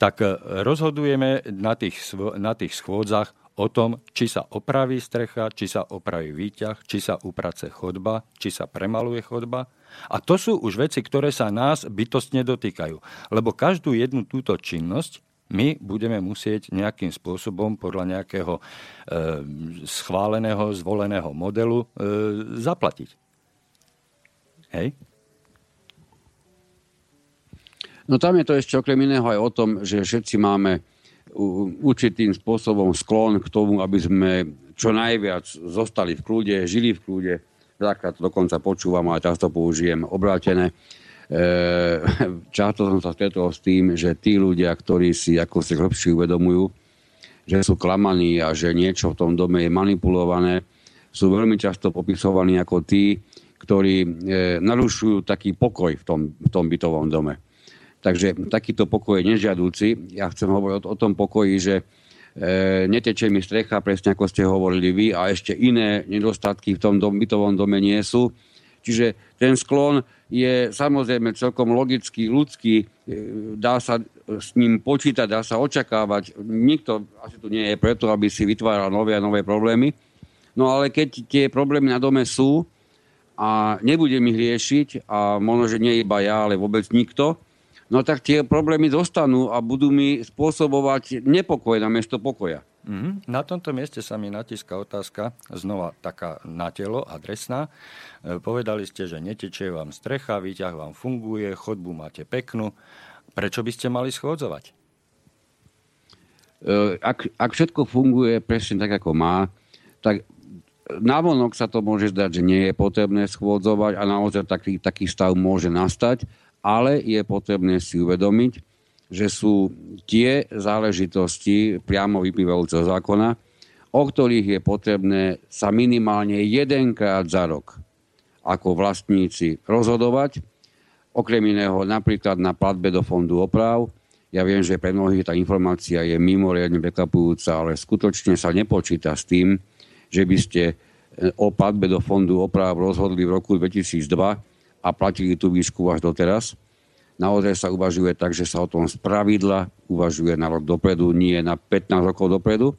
tak e, rozhodujeme na tých, na tých schôdzach o tom, či sa opraví strecha, či sa opraví výťah, či sa uprace chodba, či sa premaluje chodba. A to sú už veci, ktoré sa nás bytostne dotýkajú. Lebo každú jednu túto činnosť my budeme musieť nejakým spôsobom podľa nejakého e, schváleného, zvoleného modelu e, zaplatiť. Hej? No tam je to ešte okrem iného aj o tom, že všetci máme určitým spôsobom sklon k tomu, aby sme čo najviac zostali v kľude, žili v kľude. Základ dokonca počúvam a často použijem obrátené. E, často som sa stretol s tým, že tí ľudia, ktorí si ako si hlbšie uvedomujú, že sú klamaní a že niečo v tom dome je manipulované, sú veľmi často popisovaní ako tí, ktorí e, narušujú taký pokoj v tom, v tom bytovom dome. Takže takýto pokoj je nežiadúci. Ja chcem hovoriť o, tom pokoji, že e, mi strecha, presne ako ste hovorili vy, a ešte iné nedostatky v tom bytovom dome nie sú. Čiže ten sklon je samozrejme celkom logický, ľudský, e, dá sa s ním počítať, dá sa očakávať. Nikto asi tu nie je preto, aby si vytváral nové a nové problémy. No ale keď tie problémy na dome sú a nebudem ich riešiť, a možno, že nie iba ja, ale vôbec nikto, no tak tie problémy zostanú a budú mi spôsobovať nepokoj na miesto pokoja. Mm-hmm. Na tomto mieste sa mi natíska otázka, znova taká na telo, adresná. E, povedali ste, že netečie vám strecha, výťah vám funguje, chodbu máte peknú. Prečo by ste mali schôdzovať? E, ak, ak všetko funguje presne tak, ako má, tak navonok sa to môže zdať, že nie je potrebné schôdzovať a naozaj taký, taký stav môže nastať, ale je potrebné si uvedomiť, že sú tie záležitosti priamo vyplývajúceho zákona, o ktorých je potrebné sa minimálne jedenkrát za rok ako vlastníci rozhodovať, okrem iného napríklad na platbe do fondu oprav. Ja viem, že pre mnohých tá informácia je mimoriadne prekvapujúca, ale skutočne sa nepočíta s tým, že by ste e, o platbe do fondu oprav rozhodli v roku 2002 a platili tú výšku až doteraz. Naozaj sa uvažuje tak, že sa o tom z pravidla uvažuje na rok dopredu, nie na 15 rokov dopredu.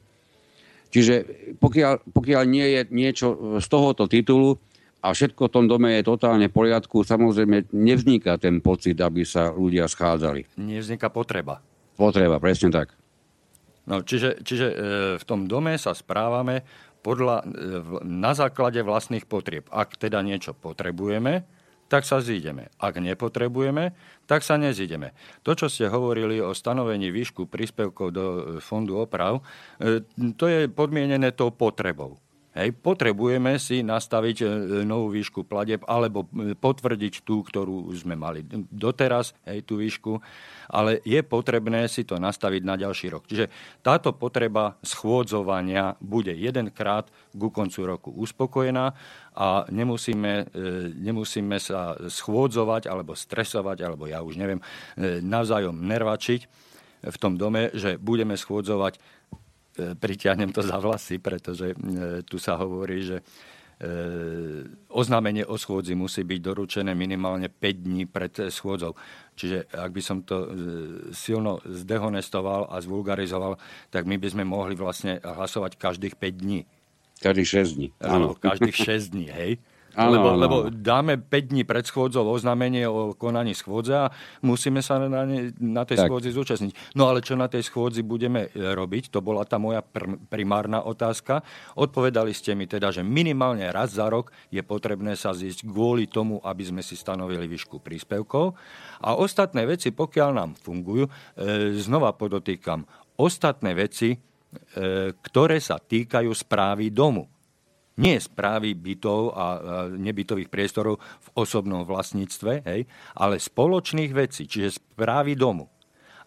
Čiže pokiaľ, pokiaľ nie je niečo z tohoto titulu a všetko v tom dome je totálne v poriadku, samozrejme nevzniká ten pocit, aby sa ľudia schádzali. Nevzniká potreba. Potreba, presne tak. No, čiže, čiže e, v tom dome sa správame podľa, e, na základe vlastných potrieb. Ak teda niečo potrebujeme, tak sa zídeme. Ak nepotrebujeme, tak sa nezídeme. To, čo ste hovorili o stanovení výšku príspevkov do e, fondu oprav, e, to je podmienené tou potrebou. Hej, potrebujeme si nastaviť e, novú výšku pladeb alebo potvrdiť tú, ktorú sme mali doteraz, hej, tú výšku, ale je potrebné si to nastaviť na ďalší rok. Čiže táto potreba schôdzovania bude jedenkrát ku koncu roku uspokojená a nemusíme, nemusíme sa schôdzovať alebo stresovať, alebo ja už neviem, navzájom nervačiť v tom dome, že budeme schôdzovať, e, pritiahnem to za vlasy, pretože e, tu sa hovorí, že oznámenie o schôdzi musí byť doručené minimálne 5 dní pred schôdzou. Čiže ak by som to silno zdehonestoval a zvulgarizoval, tak my by sme mohli vlastne hlasovať každých 5 dní. Každých 6 dní. Áno. Každých 6 dní, hej. Áno, lebo, áno. lebo dáme 5 dní pred schôdzou oznámenie o konaní schôdze a musíme sa na, ne, na tej tak. schôdzi zúčastniť. No ale čo na tej schôdzi budeme e, robiť, to bola tá moja pr- primárna otázka. Odpovedali ste mi teda, že minimálne raz za rok je potrebné sa zísť kvôli tomu, aby sme si stanovili výšku príspevkov. A ostatné veci, pokiaľ nám fungujú, e, znova podotýkam, ostatné veci, e, ktoré sa týkajú správy domu nie správy bytov a nebytových priestorov v osobnom vlastníctve, hej, ale spoločných vecí, čiže správy domu.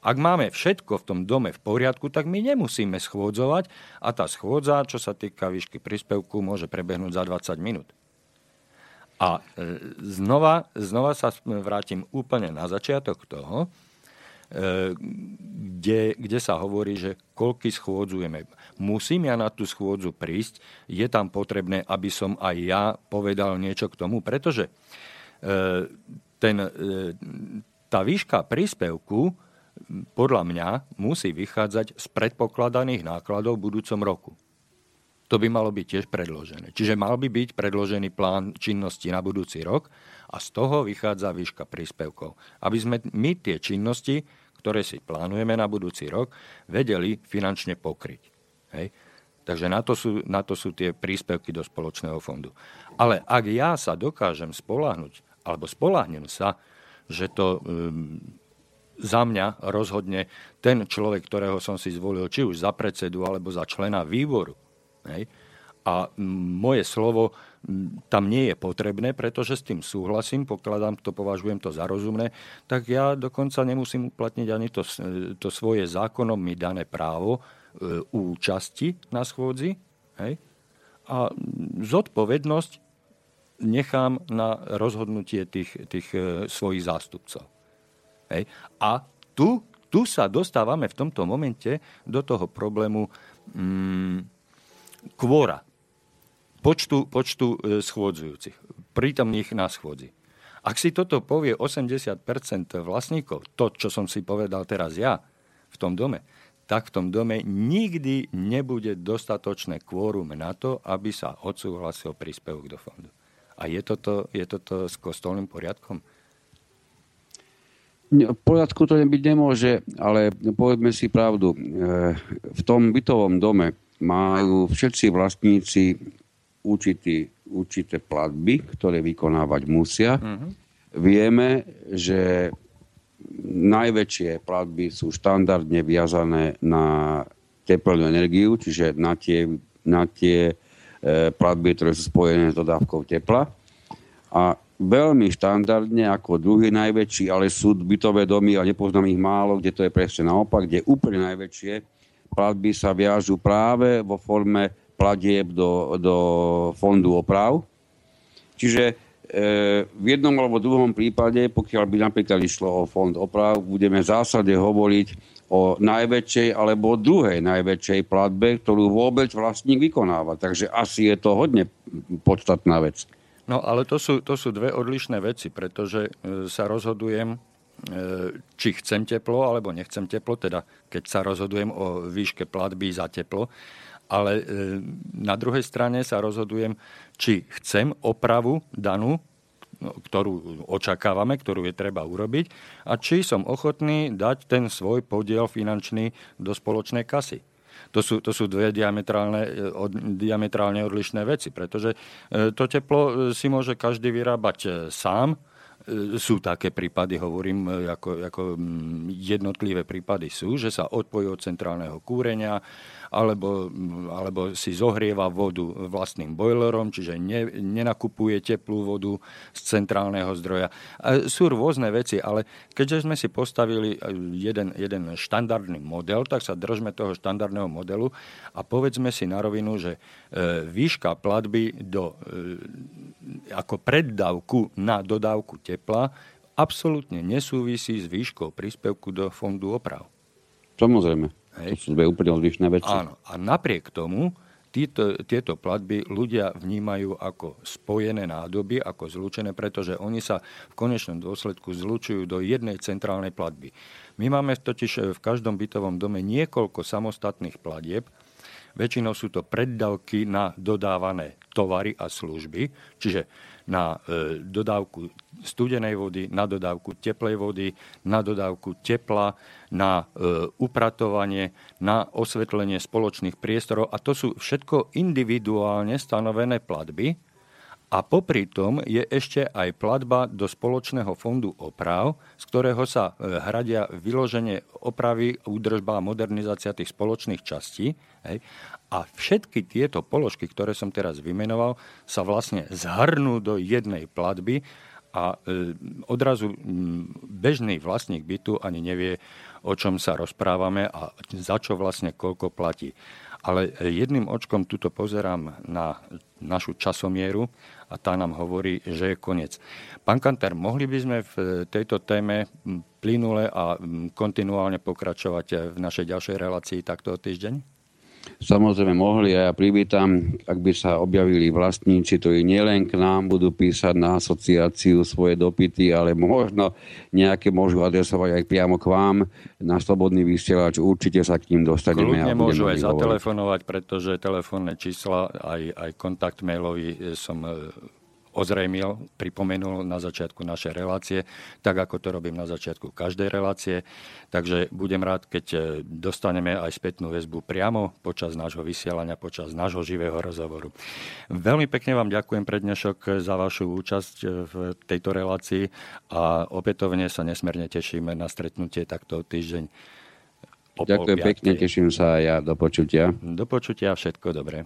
Ak máme všetko v tom dome v poriadku, tak my nemusíme schôdzovať a tá schôdza, čo sa týka výšky príspevku, môže prebehnúť za 20 minút. A e, znova, znova sa vrátim úplne na začiatok toho, kde, kde sa hovorí, že koľky schôdzujeme. Musím ja na tú schôdzu prísť, je tam potrebné, aby som aj ja povedal niečo k tomu, pretože e, ten, e, tá výška príspevku podľa mňa musí vychádzať z predpokladaných nákladov v budúcom roku. To by malo byť tiež predložené. Čiže mal by byť predložený plán činnosti na budúci rok a z toho vychádza výška príspevkov. Aby sme my tie činnosti ktoré si plánujeme na budúci rok, vedeli finančne pokryť. Hej? Takže na to, sú, na to sú tie príspevky do spoločného fondu. Ale ak ja sa dokážem spolahnuť, alebo spolahnem sa, že to um, za mňa rozhodne ten človek, ktorého som si zvolil, či už za predsedu, alebo za člena výboru, hej, a moje slovo tam nie je potrebné, pretože s tým súhlasím, pokladám to, považujem to za rozumné, tak ja dokonca nemusím uplatniť ani to, to svoje zákonom mi dané právo e, účasti na schôdzi. Hej? A zodpovednosť nechám na rozhodnutie tých, tých e, svojich zástupcov. Hej? A tu, tu sa dostávame v tomto momente do toho problému mm, kvóra počtu, počtu e, schôdzujúcich, prítomných na schôdzi. Ak si toto povie 80% vlastníkov, to, čo som si povedal teraz ja v tom dome, tak v tom dome nikdy nebude dostatočné kvórum na to, aby sa odsúhlasil príspevok do fondu. A je toto, je toto s kostolným poriadkom? V poriadku to nebyť nemôže, ale povedzme si pravdu. E, v tom bytovom dome majú všetci vlastníci určitý, určité platby, ktoré vykonávať musia. Uh-huh. Vieme, že najväčšie platby sú štandardne viazané na teplnú energiu, čiže na tie, na tie e, platby, ktoré sú spojené s dodávkou tepla. A veľmi štandardne ako druhý najväčší, ale sú bytové domy a nepoznám ich málo, kde to je presne naopak, kde úplne najväčšie platby sa viažú práve vo forme platieb do, do fondu oprav. Čiže e, v jednom alebo druhom prípade, pokiaľ by napríklad išlo o fond oprav, budeme v zásade hovoriť o najväčšej alebo druhej najväčšej platbe, ktorú vôbec vlastník vykonáva. Takže asi je to hodne podstatná vec. No ale to sú, to sú dve odlišné veci, pretože e, sa rozhodujem, e, či chcem teplo alebo nechcem teplo, teda keď sa rozhodujem o výške platby za teplo, ale e, na druhej strane sa rozhodujem, či chcem opravu danú, no, ktorú očakávame, ktorú je treba urobiť, a či som ochotný dať ten svoj podiel finančný do spoločnej kasy. To sú, to sú dve diametrálne, e, od, diametrálne odlišné veci, pretože e, to teplo si môže každý vyrábať sám, sú také prípady, hovorím, ako, ako jednotlivé prípady sú, že sa odpojí od centrálneho kúrenia, alebo, alebo si zohrieva vodu vlastným bojlerom, čiže ne, nenakupuje teplú vodu z centrálneho zdroja. Sú rôzne veci, ale keďže sme si postavili jeden, jeden štandardný model, tak sa držme toho štandardného modelu a povedzme si na rovinu, že e, výška platby do, e, ako preddavku na dodávku tepla absolútne nesúvisí s výškou príspevku do fondu oprav. Samozrejme. Hej. To sú dve úplne odlišné veci. Áno. A napriek tomu tieto, tieto platby ľudia vnímajú ako spojené nádoby, ako zlúčené, pretože oni sa v konečnom dôsledku zlučujú do jednej centrálnej platby. My máme totiž v každom bytovom dome niekoľko samostatných platieb, Väčšinou sú to preddavky na dodávané tovary a služby, čiže na e, dodávku studenej vody, na dodávku teplej vody, na dodávku tepla, na e, upratovanie, na osvetlenie spoločných priestorov. A to sú všetko individuálne stanovené platby, a popri tom je ešte aj platba do spoločného fondu oprav, z ktorého sa e, hradia vyloženie opravy, údržba a modernizácia tých spoločných častí. Hej. A všetky tieto položky, ktoré som teraz vymenoval, sa vlastne zhrnú do jednej platby a e, odrazu bežný vlastník bytu ani nevie, o čom sa rozprávame a za čo vlastne koľko platí. Ale jedným očkom tuto pozerám na našu časomieru a tá nám hovorí, že je koniec. Pán Kanter, mohli by sme v tejto téme plynule a kontinuálne pokračovať v našej ďalšej relácii takto týždeň? Samozrejme mohli a ja privítam, ak by sa objavili vlastníci, ktorí nielen k nám budú písať na asociáciu svoje dopity, ale možno nejaké môžu adresovať aj priamo k vám na Slobodný vysielač. Určite sa k ním dostaneme. Kľudne môžu aj zatelefonovať, pretože telefónne čísla, aj, aj kontakt mailový som ozrejmil, pripomenul na začiatku našej relácie, tak ako to robím na začiatku každej relácie. Takže budem rád, keď e, dostaneme aj spätnú väzbu priamo počas nášho vysielania, počas nášho živého rozhovoru. Veľmi pekne vám ďakujem pre dnešok za vašu účasť e, v tejto relácii a opätovne sa nesmierne tešíme na stretnutie takto týždeň. Ďakujem pekne, teším sa aj ja. Do počutia. Do počutia, všetko dobré.